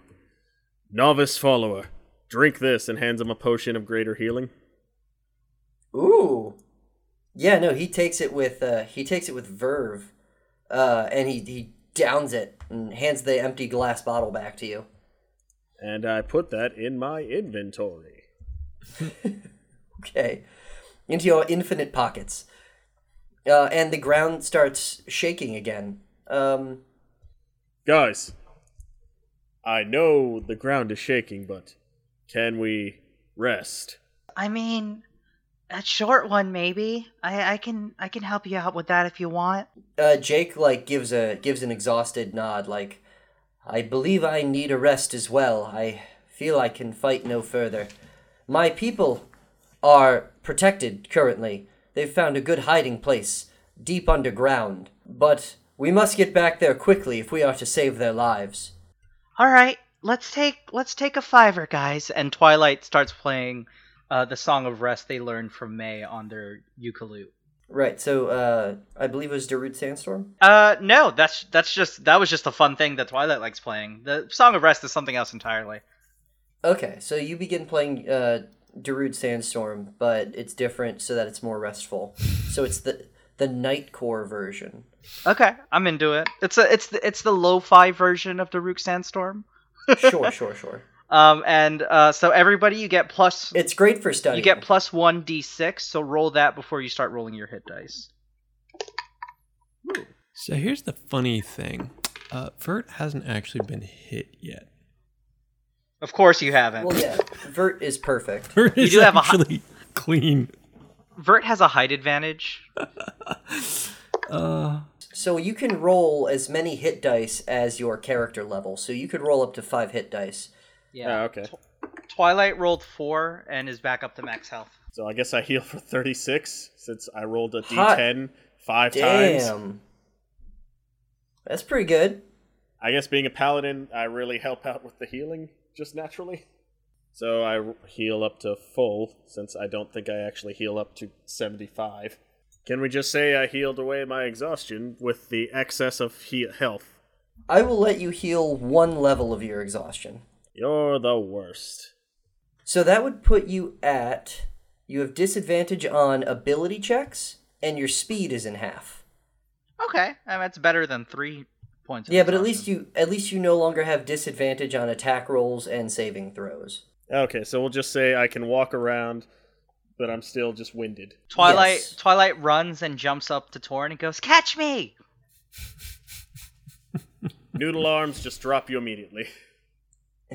novice follower, drink this and hands him a potion of greater healing. Ooh. Yeah, no, he takes it with uh he takes it with verve. Uh and he he downs it and hands the empty glass bottle back to you. And I put that in my inventory. Okay. Into your infinite pockets. Uh and the ground starts shaking again. Um Guys, I know the ground is shaking, but can we rest? I mean, a short one maybe. I I can I can help you out with that if you want. uh Jake like gives a gives an exhausted nod like I believe I need a rest as well. I feel I can fight no further. My people are protected currently. They've found a good hiding place deep underground, but we must get back there quickly if we are to save their lives. All right, let's take let's take a fiver, guys. And Twilight starts playing uh, the song of rest they learned from May on their ukulele. Right, so uh I believe it was Darude Sandstorm. Uh, no, that's that's just that was just a fun thing that Twilight likes playing. The song of rest is something else entirely. Okay, so you begin playing uh Darude Sandstorm, but it's different so that it's more restful. So it's the the Nightcore version. Okay, I'm into it. It's a it's the it's the lo-fi version of Darude Sandstorm. Sure, sure, sure. Um, and uh, so everybody, you get plus It's great for studying. you get plus one d6. So roll that before you start rolling your hit dice. So here's the funny thing. Uh, Vert hasn't actually been hit yet. Of course, you haven't. Well, yeah, Vert is perfect. Vert is do have a hi- actually clean. Vert has a height advantage. Uh, So you can roll as many hit dice as your character level. So you could roll up to five hit dice. Yeah. Ah, okay. Twilight rolled four and is back up to max health. So I guess I heal for 36 since I rolled a Hot d10 five times. Damn. That's pretty good. I guess being a paladin, I really help out with the healing just naturally. So I heal up to full since I don't think I actually heal up to 75. Can we just say I healed away my exhaustion with the excess of he- health? I will let you heal one level of your exhaustion. You're the worst. So that would put you at. You have disadvantage on ability checks, and your speed is in half. Okay, and that's better than three points. Yeah, but at least you at least you no longer have disadvantage on attack rolls and saving throws. Okay, so we'll just say I can walk around, but I'm still just winded. Twilight Yes. Twilight runs and jumps up to Torin and goes, "Catch me!" Noodle arms just drop you immediately.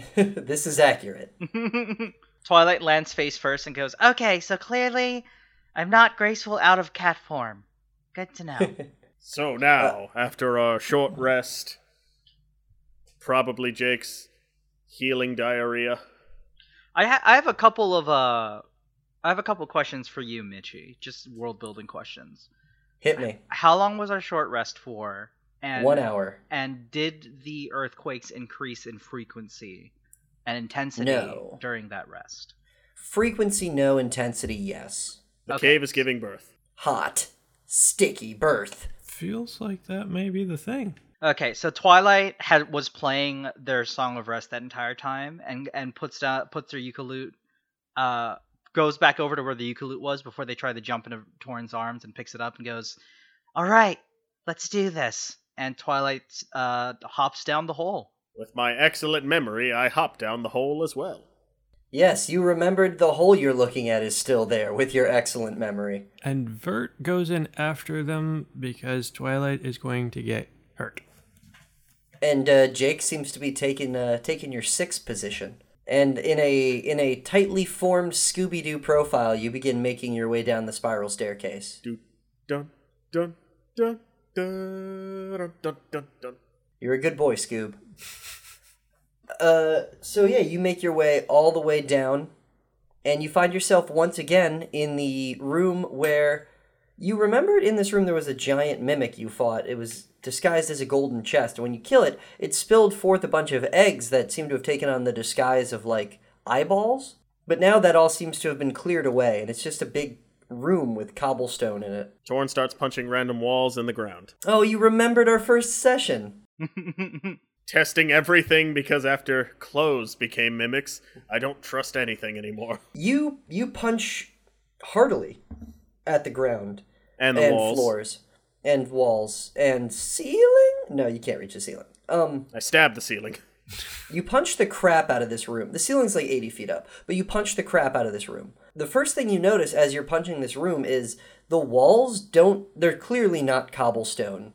this is accurate. Twilight lands face first and goes, "Okay, so clearly, I'm not graceful out of cat form. Good to know." So now, after a short rest, probably Jake's healing diarrhea. I ha- I have a couple of uh, I have a couple questions for you, Mitchy. Just world building questions. Hit me. How long was our short rest for? And One hour. And did the earthquakes increase in frequency and intensity No. during that rest? Frequency, no. Intensity, yes. The Okay. cave is giving birth. Hot, sticky birth. Feels like that may be the thing. Okay, so Twilight had was playing their Song of Rest that entire time, and and puts down puts their ukulele, uh, goes back over to where the ukulele was before they try to jump into Torin's arms and picks it up and goes, "All right, let's do this." And Twilight uh hops down the hole. With my excellent memory, I hop down the hole as well. Yes, you remembered the hole you're looking at is still there with your excellent memory. And Vert goes in after them because Twilight is going to get hurt. And uh, Jake seems to be taking uh, taking your sixth position. And in a in a tightly formed Scooby Doo profile, you begin making your way down the spiral staircase. Do dun dun dun You're a good boy, Scoob. Uh, so yeah, you make your way all the way down, and you find yourself once again in the room where you remembered in this room there was a giant mimic you fought. It was disguised as a golden chest, and when you kill it, it spilled forth a bunch of eggs that seem to have taken on the disguise of like eyeballs. But now that all seems to have been cleared away, and it's just a big room with cobblestone in it. Torin starts punching random walls in the ground. Oh, you remembered our first session. Testing everything because after clothes became mimics, I don't trust anything anymore. You you punch heartily at the ground And the and walls. floors and walls and ceiling. No, you can't reach the ceiling. Um, I stab the ceiling. you punch the crap out of this room. The ceiling's like eighty feet up, but you punch the crap out of this room. The first thing you notice as you're punching this room is the walls don't. They're clearly not cobblestone.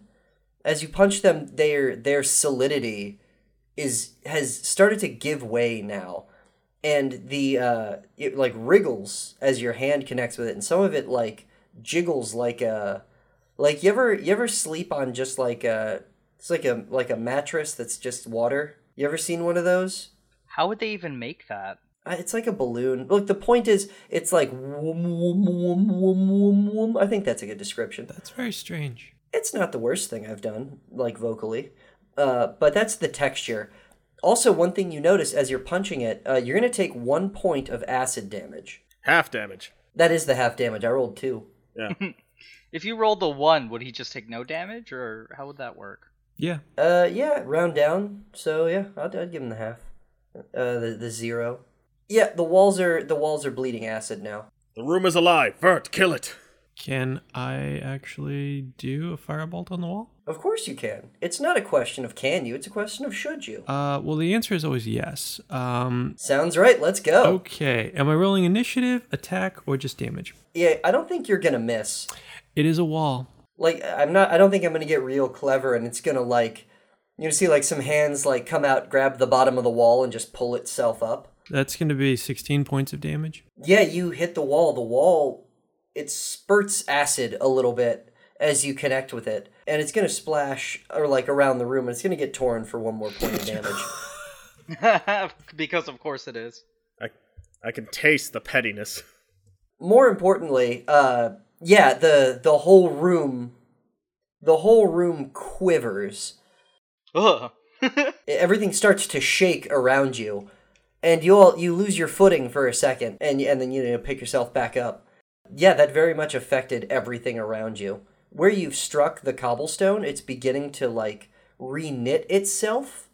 As you punch them, their their solidity is has started to give way now and the uh it like wriggles as your hand connects with it and some of it like jiggles like a like you ever you ever sleep on just like a it's like a like a mattress that's just water you ever seen one of those How would they even make that? It's like a balloon look the point is it's like whoom, whoom, whoom, whoom, whoom, whoom. i think that's a good description That's very strange. it's not the worst thing I've done, like vocally, uh, but that's the texture. Also, one thing you notice as you're punching it, uh, you're going to take one point of acid damage. Half damage. That is the half damage. I rolled two. Yeah. If you rolled the one, would he just take no damage, or how would that work? Yeah. Uh, yeah, round down. So yeah, I'd, I'd give him the half. Uh, the the zero. Yeah, the walls are the walls are bleeding acid now. the room is alive. Vert, kill it. Can I actually do a firebolt on the wall? Of course you can. It's not a question of can you. It's a question of should you. Uh, well, the answer is always yes. Um, Sounds right. Let's go. okay. Am I rolling initiative, attack, or just damage? Yeah, I don't think you're gonna miss. It is a wall. like I'm not I don't think I'm gonna get real clever and it's gonna like you know see like some hands like come out, grab the bottom of the wall and just pull itself up. That's going to be 16 points of damage. Yeah, you hit the wall. The wall it spurts acid a little bit as you connect with it. And it's gonna splash or like around the room and it's gonna get Torin for one more point of damage. because of course it is. I, I can taste the pettiness. More importantly, uh yeah, the the whole room the whole room quivers Ugh. everything starts to shake around you and you all you lose your footing for a second and and then you know pick yourself back up yeah that very much affected everything around you where you've struck the cobblestone it's beginning to like reknit itself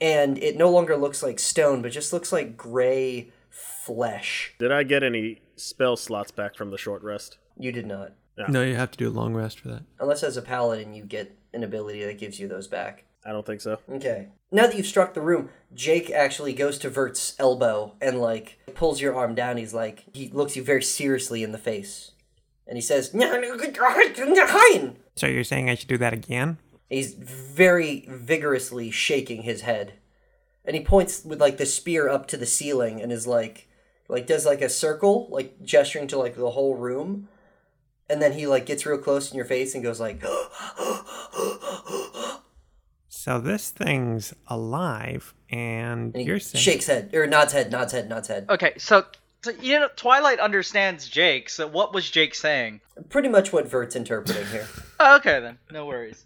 and it no longer looks like stone but just looks like gray flesh Did I get any spell slots back from the short rest? you did not Yeah. No, you have to do a long rest for that. unless as a paladin you get an ability that gives you those back I don't think so. Okay. Now that you've struck the room, Jake actually goes to Vert's elbow and like pulls your arm down. He's like he looks you very seriously in the face. And he says, So you're saying I should do that again? He's very vigorously shaking his head. And he points with like the spear up to the ceiling and is like like does like a circle, like gesturing to like the whole room. And then he like gets real close in your face and goes like So this thing's alive, and, and he you're saying shakes head or nods head, nods head, nods head. Okay, so, so you know Twilight understands Jake. So what was Jake saying? Pretty much what Vert's interpreting here. Oh, okay then, no worries.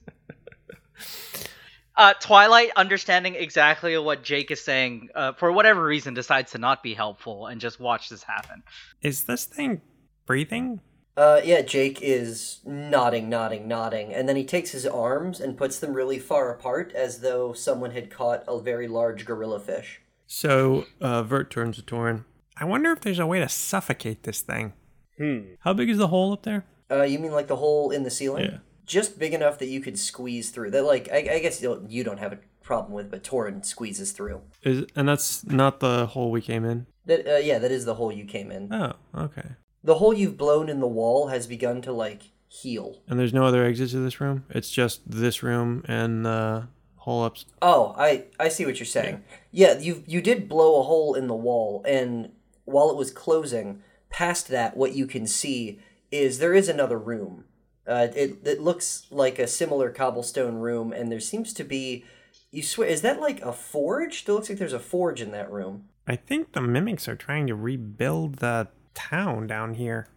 Uh, Twilight, understanding exactly what Jake is saying, uh, for whatever reason, decides to not be helpful and just watch this happen. Is this thing breathing? Uh, yeah, Jake is nodding, nodding, nodding, and then he takes his arms and puts them really far apart as though someone had caught a very large gorilla fish. So, uh, Vert turns to Torin. I wonder if there's a way to suffocate this thing. Hmm. How big is the hole up there? Uh, you mean like the hole in the ceiling? Yeah. Just big enough that you could squeeze through. That, like, I, I guess you don't, you don't have a problem with, but Torin squeezes through. Is and that's not the hole we came in. That, uh, yeah, that is the hole you came in. Oh, okay. The hole you've blown in the wall has begun to like heal. And there's no other exits to this room. It's just this room and the hole up. Oh, I I see what you're saying. Yeah, you you did blow a hole in the wall, and while it was closing, past that, what you can see is there is another room. Uh, it it looks like a similar cobblestone room, and there seems to be. You swear, is that like a forge? It looks like there's a forge in that room. I think the mimics are trying to rebuild the town down here.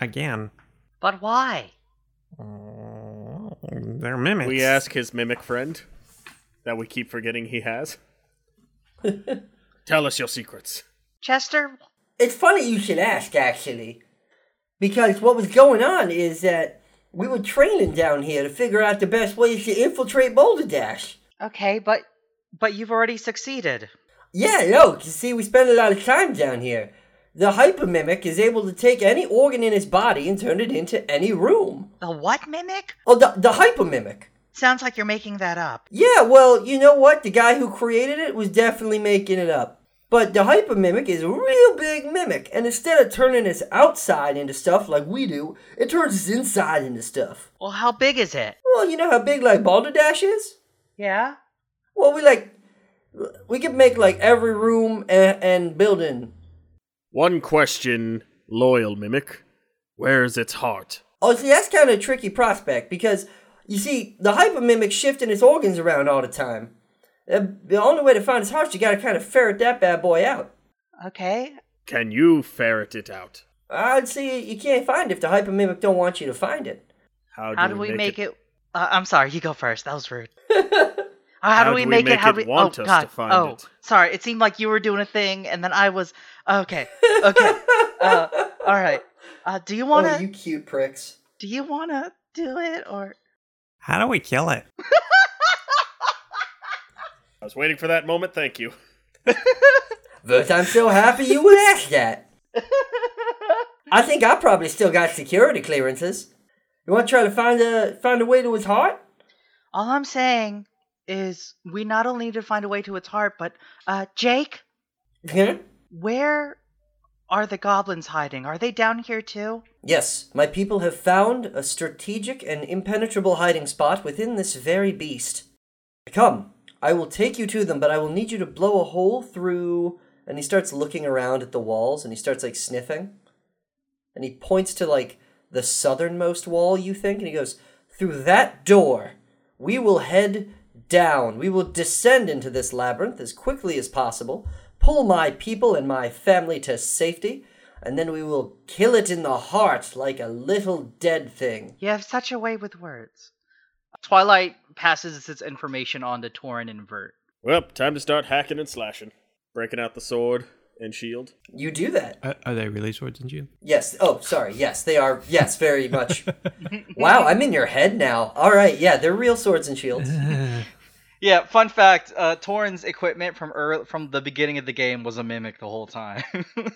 Again. But why? Oh, they're mimics. We ask his mimic friend that we keep forgetting he has. Tell us your secrets. Chester, It's funny you should ask, actually, because what was going on is that we were training down here to figure out the best ways to infiltrate Balderdash. okay, but but you've already succeeded. Yeah, no, you see, we spend a lot of time down here. The hypermimic is able to take any organ in his body and turn it into any room. The what mimic? Oh, the, the hypermimic. Sounds like you're making that up. Yeah, well, you know what? The guy who created it was definitely making it up. But the hypermimic is a real big mimic, and instead of turning its outside into stuff like we do, it turns its inside into stuff. Well, how big is it? Well, you know how big like Balderdash is? Yeah. Well, we like we could make like every room and, and building. One question, loyal mimic. Where's its heart? Oh, see, that's kind of a tricky prospect because you see, the hypermimic's shifting its organs around all the time. Uh, The only way to find its heart, you gotta kind of ferret that bad boy out. Okay. Can you ferret it out? I'd say you can't find it if the hypermimic don't want you to find it. How do, How do we make it? Uh, I'm sorry, you go first. That was rude. Uh, how, do we make, it? How do we? want oh us God. to find oh, it? Sorry. It seemed like you were doing a thing, and then I was. Okay. Okay. uh, all right. Uh, do you wanna? Oh, you cute pricks. Do you wanna do it or? How do we kill it? I was waiting for that moment. Thank you. But I'm so happy you would ask that. I think I probably still got security clearances. You want to try to find a find a way to his heart? All I'm saying is we not only need to find a way to its heart, but uh, Jake, Huh? where are the goblins hiding? Are they down here too? Yes, my people have found a strategic and impenetrable hiding spot within this very beast. Come, I will take you to them, but I will need you to blow a hole through. And he starts looking around at the walls and he starts like sniffing. And he points to like the southernmost wall, you think, and he goes, Through that door, we will head down. We will descend into this labyrinth as quickly as possible, pull my people and my family to safety, and then we will kill it in the heart like a little dead thing. You have such a way with words. Twilight passes this information on to Torin and Vert. Well, time to start hacking and slashing. Breaking out the sword and shield. You do that. Are, are they really swords and shield? Yes. Oh, sorry. Yes, they are. Yes, very much. wow, I'm in your head now. All right. Yeah, they're real swords and shields. Yeah, fun fact: uh, Torin's equipment from early, from the beginning of the game was a mimic the whole time.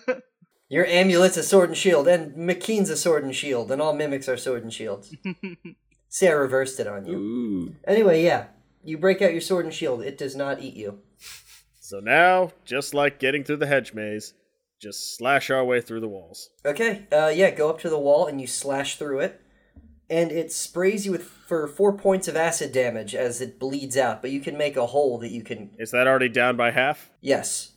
Your amulet's a sword and shield, and McKean's a sword and shield, and all mimics are sword and shields. See, I reversed it on you. Ooh. Anyway, yeah, you break out your sword and shield. It does not eat you. So now, just like getting through the hedge maze, just slash our way through the walls. Okay. Uh, yeah, go up to the wall and you slash through it, and it sprays you with for four points of acid damage as it bleeds out. But you can make a hole that you can Is that already down by half? Yes.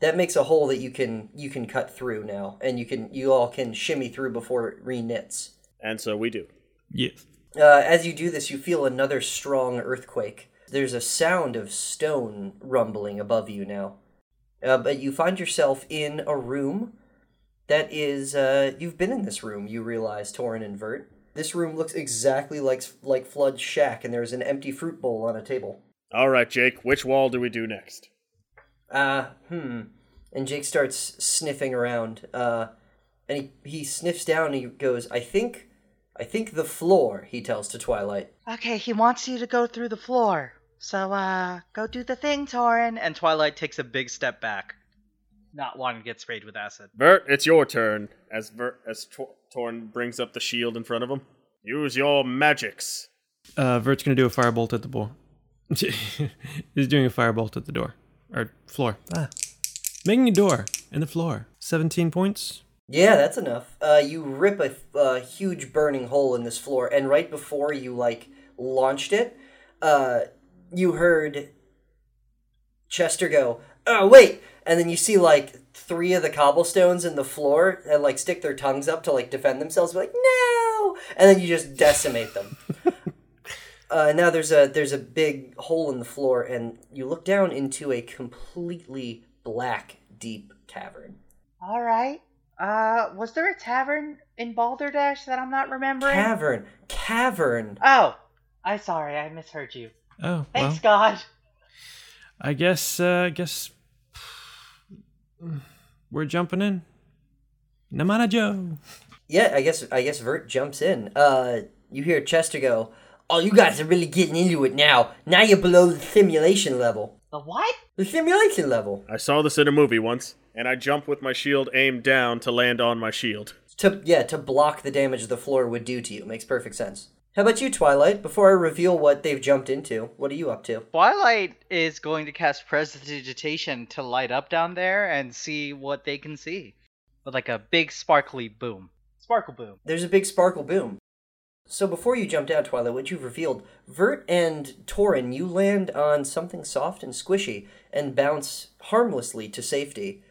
That makes a hole that you can you can cut through now, and you can you all can shimmy through before it reknits. And so we do. Yes. Uh, as you do this, you feel another strong earthquake. There's a sound of stone rumbling above you now, uh, but you find yourself in a room that is. Uh, you've been in this room. You realize, Torin and Vert. This room looks exactly like like Flood's shack, and there's an empty fruit bowl on a table. All right, Jake, which wall do we do next? Uh, hmm. And Jake starts sniffing around. Uh, and he, he sniffs down and he goes, I think, I think the floor, he tells to Twilight. Okay, he wants you to go through the floor. So, uh, go do the thing, Torin. And Twilight takes a big step back, not wanting to get sprayed with acid. Vert, it's your turn. As Vert, as Tor- Torin brings up the shield in front of him, use your magics. Uh, Vert's gonna do a firebolt at the door. He's doing a firebolt at the door or floor. Ah, making a door in the floor. Seventeen points. Yeah, that's enough. Uh, you rip a, a huge burning hole in this floor, and right before you, like, launched it, uh, you heard Chester go, oh, wait! And then you see, like, three of the cobblestones in the floor and, like, stick their tongues up to, like, defend themselves, be like, no! And then you just decimate them. uh, now there's a there's a big hole in the floor, and you look down into a completely black, deep cavern. All right. Uh, was there a tavern in Balderdash that I'm not remembering? Cavern, cavern. oh, I'm sorry, I misheard you. Oh, well, Thanks, God. I guess. Uh, I guess we're jumping in. Namana Joe. Yeah, I guess I guess Vert jumps in. Uh, you hear Chester go, "Oh, you guys are really getting into it now. Now you're below the simulation level. The what? The simulation level. I saw this in a movie once, and I jump with my shield aimed down to land on my shield. To yeah, to block the damage the floor would do to you. Makes perfect sense. How about you, Twilight? Before I reveal what they've jumped into, what are you up to? Twilight is going to cast Prestidigitation to light up down there and see what they can see. With like a big sparkly boom. Sparkle boom. There's a big sparkle boom. So before you jump down, Twilight, what you've revealed, Vert and Torin, you land on something soft and squishy and bounce harmlessly to safety.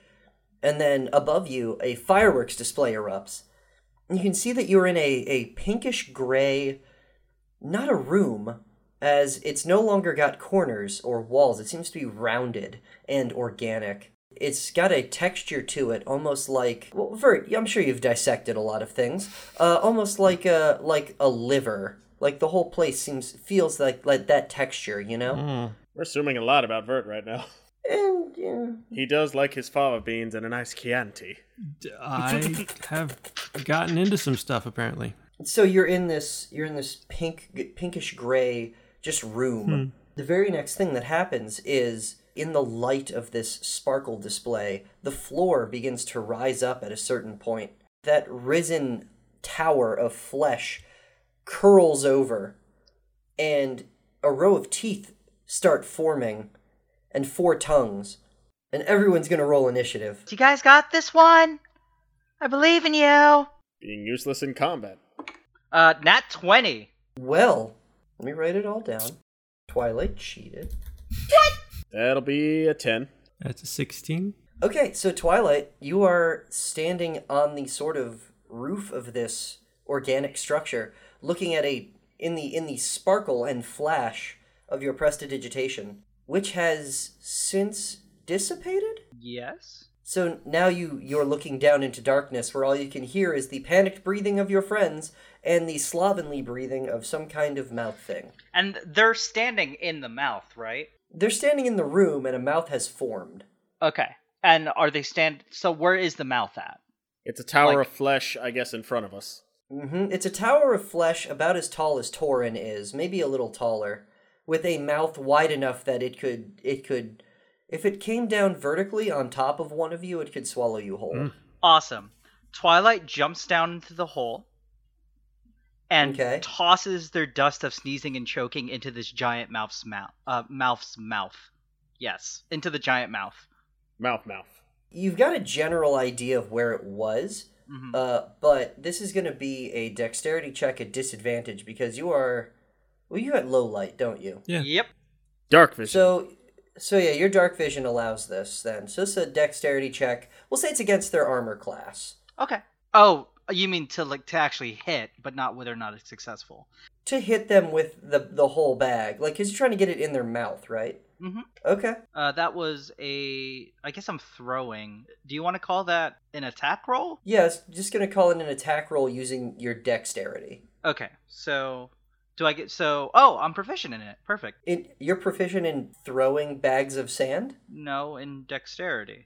And then above you, a fireworks display erupts. And you can see that you're in a, a pinkish gray, not a room, as it's no longer got corners or walls. It seems to be rounded and organic. It's got a texture to it, almost like well, Vert. I'm sure you've dissected a lot of things. Uh, almost like a like a liver. Like the whole place seems feels like like that texture, you know. Mm. We're assuming a lot about Vert right now. And yeah, He does like his fava beans and a nice Chianti. I have gotten into some stuff apparently. So you're in this you're in this pink pinkish gray just room hmm. the very next thing that happens is in the light of this sparkle display the floor begins to rise up at a certain point that risen tower of flesh curls over and a row of teeth start forming and four tongues and everyone's gonna roll initiative You guys got this one? I believe in you. Being useless in combat. Uh, nat 20. well let me write it all down twilight cheated What? That'll be a 10. That's a sixteen. Okay, so Twilight, you are standing on the sort of roof of this organic structure, looking at a in the in the sparkle and flash of your prestidigitation, which has since dissipated. Yes. So now you you're looking down into darkness, where all you can hear is the panicked breathing of your friends and the slovenly breathing of some kind of mouth thing. And they're standing in the mouth, right? They're standing in the room, and a mouth has formed. Okay. And are they stand? So where is the mouth at? It's a tower Like- of flesh, I guess, in front of us. hmm It's a tower of flesh about as tall as Torin is, maybe a little taller, with a mouth wide enough that it could it could if it came down vertically on top of one of you, it could swallow you whole. Mm. Awesome. Twilight jumps down into the hole and Okay. tosses their dust of sneezing and choking into this giant mouth's mouth. Uh, mouth's mouth. Yes, into the giant mouth. Mouth, mouth. You've got a general idea of where it was, Mhm. uh, but this is going to be a dexterity check at disadvantage because you are well, you got low light, don't you? Yeah. Yep. Dark vision. So, so yeah, your dark vision allows this. Then, so it's a dexterity check. We'll say it's against their armor class. Okay. Oh, you mean to like to actually hit, but not whether or not it's successful. To hit them with the the whole bag, like because you're trying to get it in their mouth, right? Mm Mhm. Okay. Uh, that was a. I guess I'm throwing. Do you want to call that an attack roll? Yes, just gonna call it an attack roll using your dexterity. Okay, so do I get so? Oh, I'm proficient in it. Perfect. In, you're proficient in throwing bags of sand. No, in dexterity.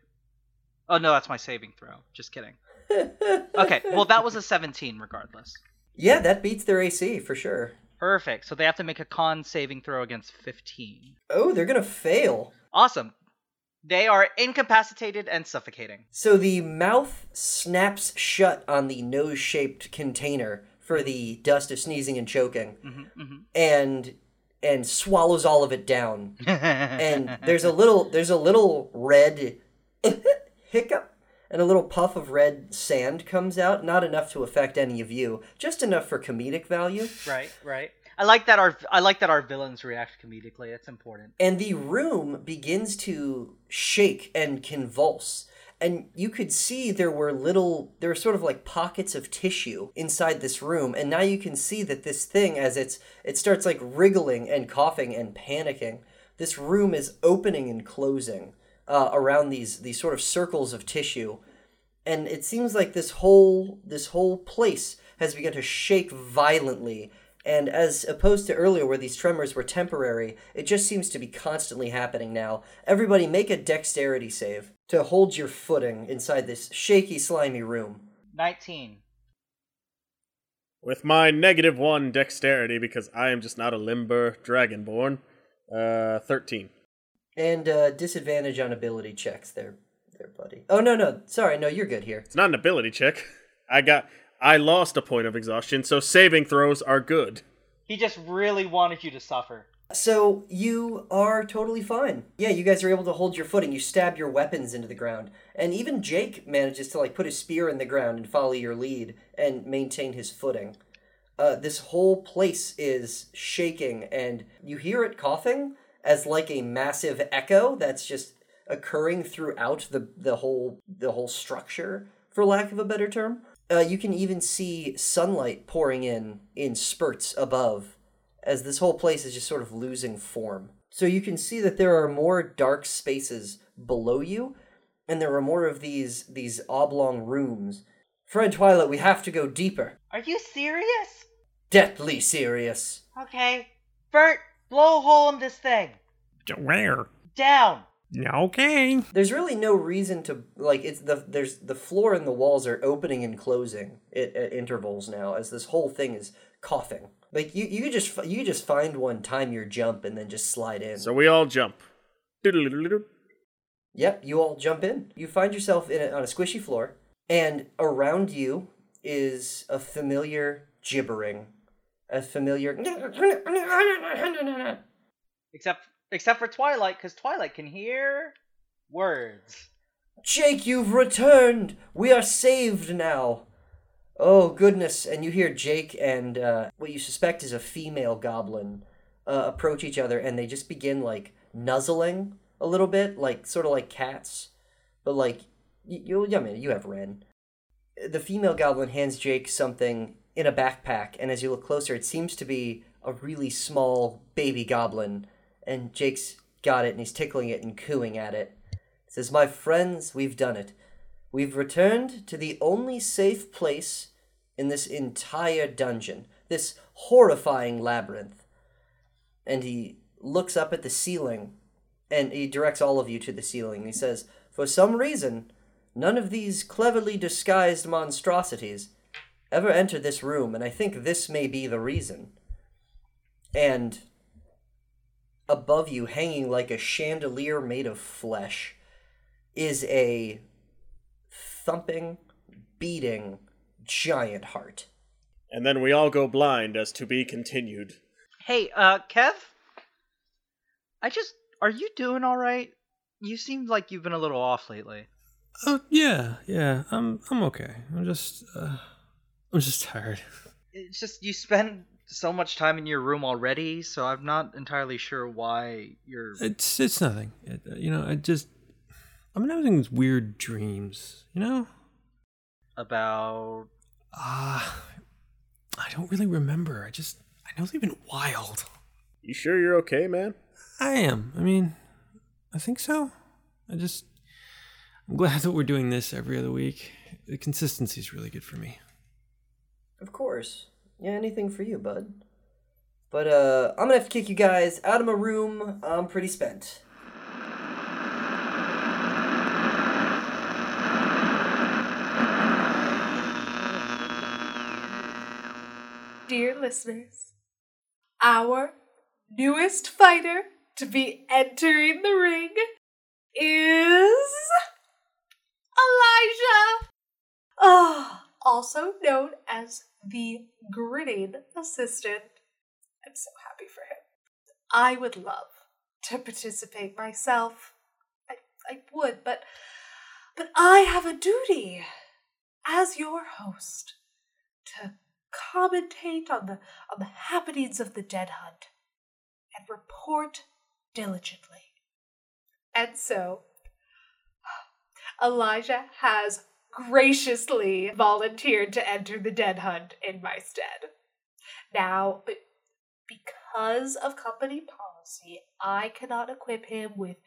Oh no, that's my saving throw. Just kidding. Okay, well that was a 17 regardless. Yeah, that beats their AC for sure. Perfect. So they have to make a con saving throw against 15. Oh, they're gonna fail. Awesome. They are incapacitated and suffocating. So the mouth snaps shut on the nose-shaped container for the dust of sneezing and choking, hmm and and swallows all of it down. And there's a little there's a little red hiccup and a little puff of red sand comes out, not enough to affect any of you, just enough for comedic value. right, right. I like that our I like that our villains react comedically. It's important. and the room begins to shake and convulse and you could see there were little there were sort of like pockets of tissue inside this room and now you can see that this thing as it's it starts like wriggling and coughing and panicking this room is opening and closing uh, around these these sort of circles of tissue. And it seems like this whole this whole place has begun to shake violently. And as opposed to earlier where these tremors were temporary it just seems to be constantly happening now. Everybody make a dexterity save to hold your footing inside this shaky slimy room 19. With my negative one dexterity, because I am just not a limber dragonborn, uh, 13. and uh, disadvantage on ability checks there there buddy oh no no sorry no you're good here It's not an ability check. I got. I lost a point of exhaustion, so saving throws are good. He just really wanted you to suffer. So you are totally fine. Yeah, you guys are able to hold your footing. You stab your weapons into the ground, and even Jake manages to like put his spear in the ground and follow your lead and maintain his footing. Uh, this whole place is shaking, and you hear it coughing as like a massive echo that's just occurring throughout the the whole the whole structure, for lack of a better term. Uh, you can even see sunlight pouring in in spurts above as this whole place is just sort of losing form. So you can see that there are more dark spaces below you, and there are more of these these oblong rooms. Fred Twilight, we have to go deeper. Are you serious? Deathly serious. Okay. Bert, blow a hole in this thing. Where? Down. Okay. There's really no reason to like it's the there's the floor and the walls are opening and closing at, at intervals now as this whole thing is coughing. Like you you could just you just find one time your jump and then just slide in. So we all jump. Yep, you all jump in. You find yourself in a, on a squishy floor, and around you is a familiar gibbering, a familiar. Except except for Twilight, because Twilight can hear words. Jake, you've returned. We are saved now. Oh goodness! And you hear Jake and uh, what you suspect is a female goblin uh, approach each other, and they just begin like nuzzling a little bit, like sort of like cats, but like you. you I mean, you have Ren. The female goblin hands Jake something in a backpack, and as you look closer, it seems to be a really small baby goblin. And Jake's got it, and he's tickling it and cooing at it. It says, My friends, we've done it. We've returned to the only safe place in this entire dungeon, this horrifying labyrinth. And he looks up at the ceiling, and he directs all of you to the ceiling. He says, For some reason, none of these cleverly disguised monstrosities ever entered this room, and I think this may be the reason. And above you, hanging like a chandelier made of flesh, is a thumping, beating giant heart. And then we all go blind as to be continued. Hey, uh, Kev? I just. Are you doing alright? You seem like you've been a little off lately. Oh yeah, yeah. I'm I'm okay. I'm just uh, I'm just tired. It's just you spend so much time in your room already, so I'm not entirely sure why you're. It's it's nothing. It, uh, you know, I just I'm having these weird dreams. You know, About. Ah, I don't really remember. I just, I know they've been wild. You sure you're okay, man? I am. I mean, I think so. I just, I'm glad that we're doing this every other week. The consistency is really good for me. Of course. Yeah, anything for you, bud. But uh I'm gonna have to kick you guys out of my room. I'm pretty spent. Dear listeners, our newest fighter to be entering the ring is Elijah. Ah, also known as the grinning assistant. I'm so happy for him. I would love to participate myself. I, I would, but but I have a duty as your host to commentate on the on the happenings of the dead hunt and report diligently. And so uh, Elijah has graciously volunteered to enter the dead hunt in my stead. Now, because of company policy, I cannot equip him with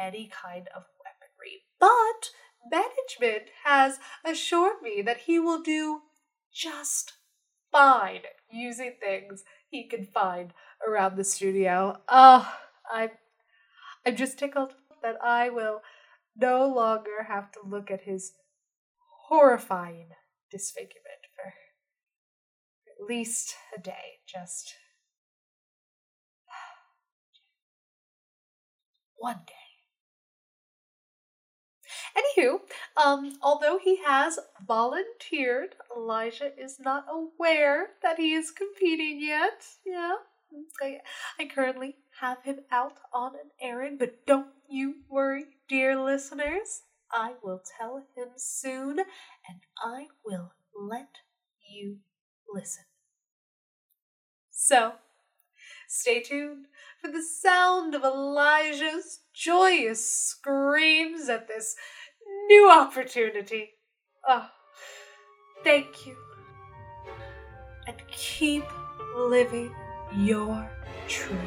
any kind of weaponry. But management has assured me that he will do just fine using things he can find around the studio. Oh, I'm I'm just tickled that I will no longer have to look at his horrifying disfigurement for at least a day. Just one day. Anywho, um, although he has volunteered, Elijah is not aware that he is competing yet. Yeah, I, I currently have him out on an errand, but don't you worry, dear listeners. I will tell him soon, and I will let you listen. So, stay tuned for the sound of Elijah's joyous screams at this new opportunity. Oh, thank you. And keep living your truth.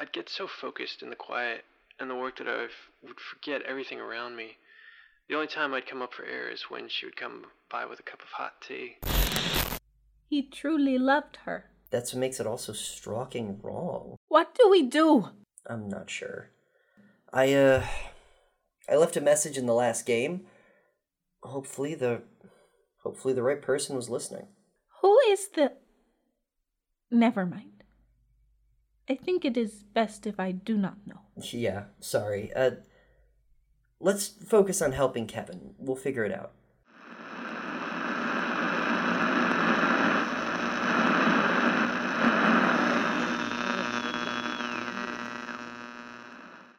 I'd get so focused in the quiet and the work that I would forget everything around me. The only time I'd come up for air is when she would come by with a cup of hot tea. He truly loved her. That's what makes it also stalking wrong. What do we do? I'm not sure. I uh I left a message in the last game. Hopefully the hopefully the right person was listening. Who is the. Never mind. I think it is best if I do not know. Yeah, sorry. Uh let's focus on helping Kevin. We'll figure it out.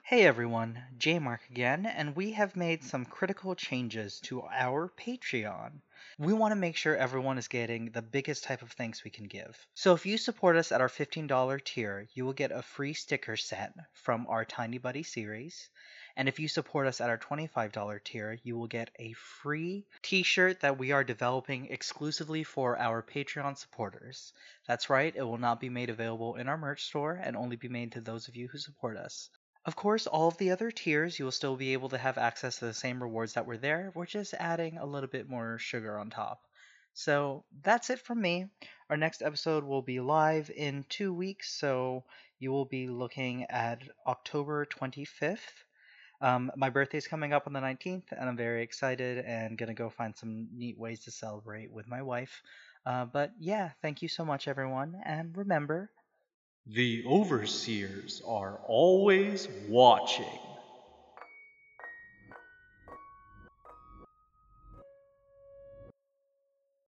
Hey everyone, J Mark again, and we have made some critical changes to our Patreon. We want to make sure everyone is getting the biggest type of thanks we can give. So if you support us at our $15 tier, you will get a free sticker set from our Tiny Buddy series. And if you support us at our $25 tier, you will get a free t shirt that we are developing exclusively for our Patreon supporters. That's right, it will not be made available in our merch store and only be made to those of you who support us. Of course, all of the other tiers, you will still be able to have access to the same rewards that were there. We're just adding a little bit more sugar on top. So that's it from me. Our next episode will be live in two weeks, so you will be looking at October 25th. Um, my birthday's coming up on the 19th, and I'm very excited and gonna go find some neat ways to celebrate with my wife. Uh, but yeah, thank you so much, everyone, and remember, the overseers are always watching.